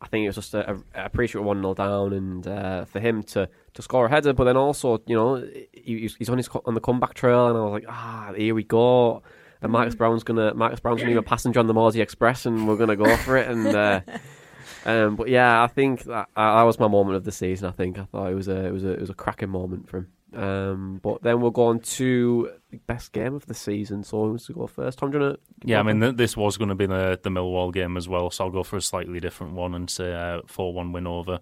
I think it was just a appreciate one 0 down, and uh, for him to, to score a header, but then also you know he, he's on his on the comeback trail, and I was like, ah, here we go. And Marcus Brown's gonna Marcus Brown's gonna be a *laughs* passenger on the Morsy Express, and we're gonna go for it. And uh, *laughs* um, but yeah, I think that, uh, that was my moment of the season. I think I thought it was a it was a it was a cracking moment for him. Um, but then we'll go on to the best game of the season. So who wants to go first? Tom, do you wanna Yeah, I mean, th- this was going to be the, the Millwall game as well, so I'll go for a slightly different one and say a 4 1 win over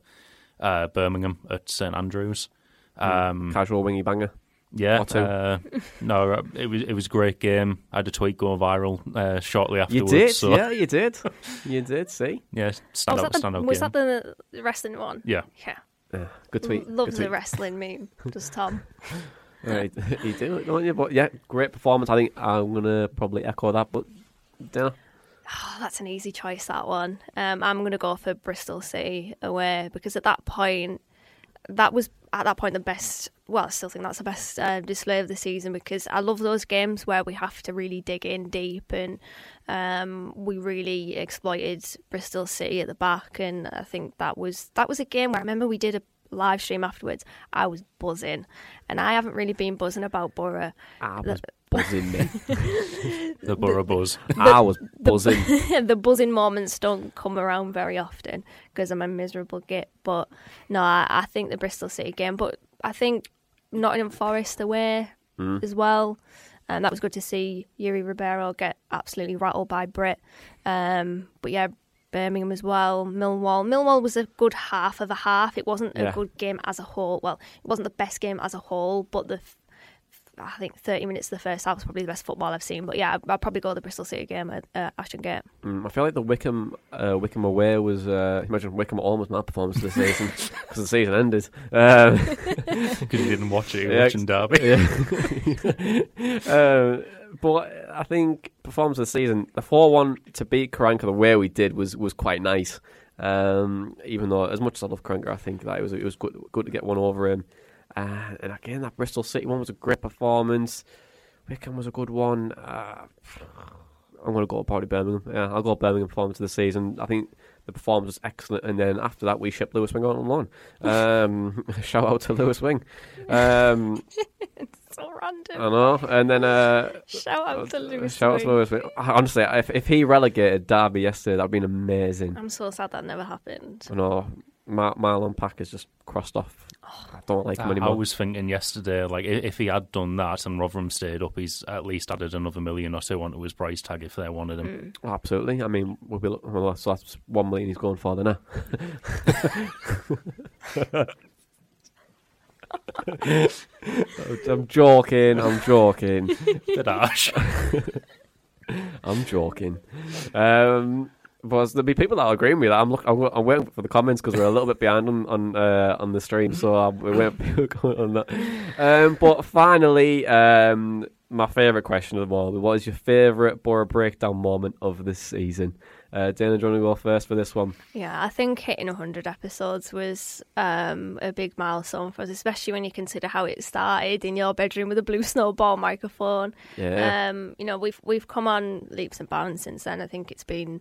uh, Birmingham at St Andrews. Um, casual wingy banger. Yeah, or two. uh, no, uh, it was it was a great game. I had a tweet go viral uh, shortly You did, so, yeah, you did, you did. See, yeah, stand was up, that, stand the, up was game. that the wrestling one? Yeah, Yeah. uh, good tweet. Love good the tweet. wrestling meme. Does Tom? *laughs* Right, you do, don't you? But yeah, great performance. I think I'm gonna probably echo that. But yeah, Oh, that's an easy choice, that one. Um, I'm going to go for Bristol City away because at that point, that was at that point the best. Well, I still think that's the best uh, display of the season because I love those games where we have to really dig in deep and um, we really exploited Bristol City at the back, and I think that was that was a game where I remember we did a live stream afterwards. I was buzzing, and I haven't really been buzzing about Boro. I was buzzing, man. *laughs* the Boro Buzz. I was buzzing. *laughs* the buzzing moments don't come around very often because I'm a miserable git. But no, I, I think the Bristol City game. But I think Nottingham Forest away as well. And that was good to see Yuri Ribeiro get absolutely rattled by Britt. Um, but yeah, Birmingham as well. Millwall. Millwall was a good half of a half. It wasn't Yeah. a good game as a whole. Well, it wasn't the best game as a whole, but the I think 30 minutes of the first half was probably the best football I've seen. But yeah, I'd, I'd probably go to the Bristol City game at uh, Ashton Gate. Mm, I feel like the Wycombe uh, Wycombe away was. Uh, imagine Wycombe at home was my performance this season *laughs* because the season ended. Um, *laughs* Because you didn't watch it, you were Yeah, watching Derby. Yeah. uh, *laughs* but I think performance of the season, the four one to beat Karanka the way we did was was quite nice. Um, even though, as much as I love Karanka, I think that it was it was good good to get one over him. Uh, and again, that Bristol City one was a great performance. Wycombe was a good one. Uh, I'm going to go probably Birmingham. Yeah, I'll go Birmingham performance of the season. I think the performance was excellent, and then after that, we shipped Lewis Wing on loan. Um, *laughs* shout out to Lewis Wing. Um, *laughs* so random. I know, and then uh, Shout out to Lewis. shout out to Wing. Lewis Wing. Honestly, if if he relegated Derby yesterday, that'd been amazing. I'm so sad that never happened. I know Mar- Marlon Pack is just crossed off. I don't like him I, I was thinking yesterday, like i- if he had done that and Rotherham stayed up, he's at least added another million or two onto his price tag if they wanted him. Oh, Absolutely. I mean, we'll be look- well, so that's one million he's going for then. Huh? *laughs* I'm joking. I'm joking. *laughs* Bit harsh. *laughs* I'm joking. Um, but there'll be people that agree with me. That I'm look, I'm, I'm waiting for the comments because we're a little bit behind on on, uh, on the stream, so waiting for people on that. Um, but finally, um, my favourite question of them all: What is your favourite Boro breakdown moment of this season? Uh, Dana, do you want to go first for this one? Yeah, I think hitting 100 episodes was um, a big milestone for us, especially when you consider how it started in your bedroom with a blue *laughs* snowball microphone. Yeah. Um, you know, we've we've come on leaps and bounds since then. I think it's been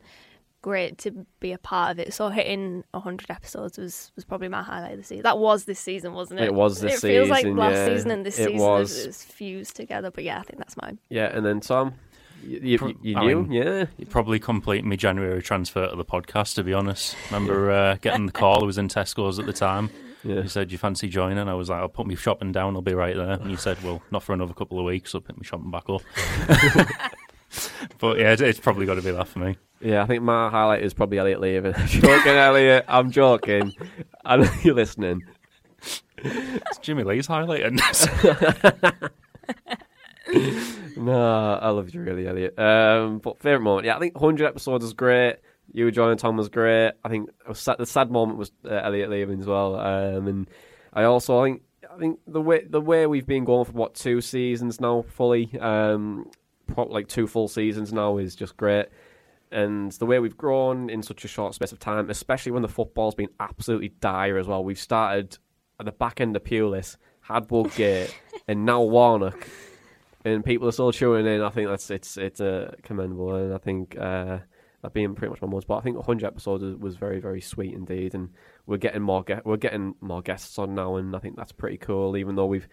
great to be a part of it. So hitting 100 episodes was, was probably my highlight of the season. That was this season, wasn't it? It was this It feels like last yeah. season and this It season was. is, is fused together. But yeah, I think that's mine. Yeah, and then Tom, you, you, Pro- you I knew, mean- yeah. You probably complete my January transfer to the podcast, to be honest. Remember uh, getting the call, I was in Tesco's at the time. Yeah. You said, you fancy joining? I was like, I'll put my shopping down, I'll be right there. And you said, well, not for another couple of weeks, I'll pick my shopping back up. *laughs* but yeah, it's, it's probably got to be that for me. Yeah, I think my highlight is probably Elliot leaving. *laughs* joking, Elliot. I'm joking. I know you're listening. It's Jimmy Lee's highlighting this. *laughs* *laughs* No, I love you really, Elliot. Um, but favorite moment, yeah, I think 100 episodes is great. You joining Tom was great. I think sad, the sad moment was uh, Elliot leaving as well. Um, and I also I think I think the way the way we've been going for what two seasons now fully, um, like two full seasons now is just great. And the way we've grown in such a short space of time, especially when the football's been absolutely dire as well. We've started at the back end of Pulis, had Woodgate, *laughs* and now Warnock and people are still tuning in. I think that's it's it's uh, commendable, and I think uh, that being pretty much my most. But I think 100 episodes was- was very very sweet indeed, and we're getting more ge- we're getting more guests on now, and I think that's pretty cool. Even though we've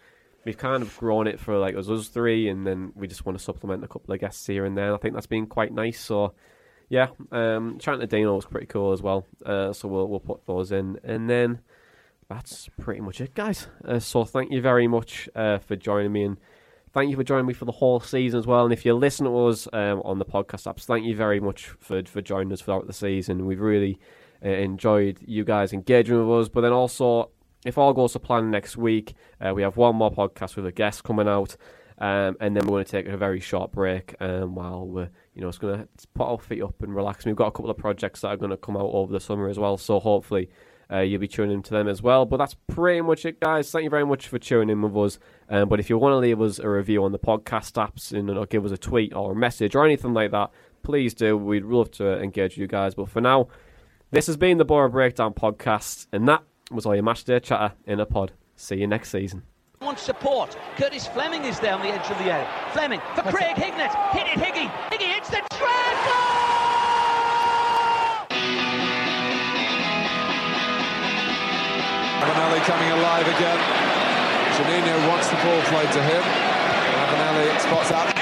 we've kind of grown it for like us us three, and then we just want to supplement a couple of guests here and there. I think that's been quite nice. So. Yeah, um, chatting to Dino was pretty cool as well. Uh, so we'll we'll put those in, and then that's pretty much it, guys. Uh, so thank you very much uh, for joining me, and thank you for joining me for the whole season as well. And if you listen to us um, on the podcast apps, thank you very much for for joining us throughout the season. We've really uh, enjoyed you guys engaging with us. But then also, if all goes to plan next week, uh, we have one more podcast with a guest coming out. Um, and then we're going to take a very short break um, while we're, you know, it's going to put our feet up and relax. We've got a couple of projects that are going to come out over the summer as well, so hopefully uh, you'll be tuning into them as well. But that's pretty much it, guys. Thank you very much for tuning in with us. Um, but if you want to leave us a review on the podcast apps and or give us a tweet or a message or anything like that, please do. We'd love to engage you guys. But for now, this has been the Boro Breakdown podcast, and that was all your match day chatter in a pod. See you next season. Wants support. Curtis Fleming is there on the edge of the area. Fleming for Craig Hignett. Hit it, Higgy. Higgy hits the trap. Ravanelli coming alive again. Juninho wants the ball played to him. Ravanelli spots out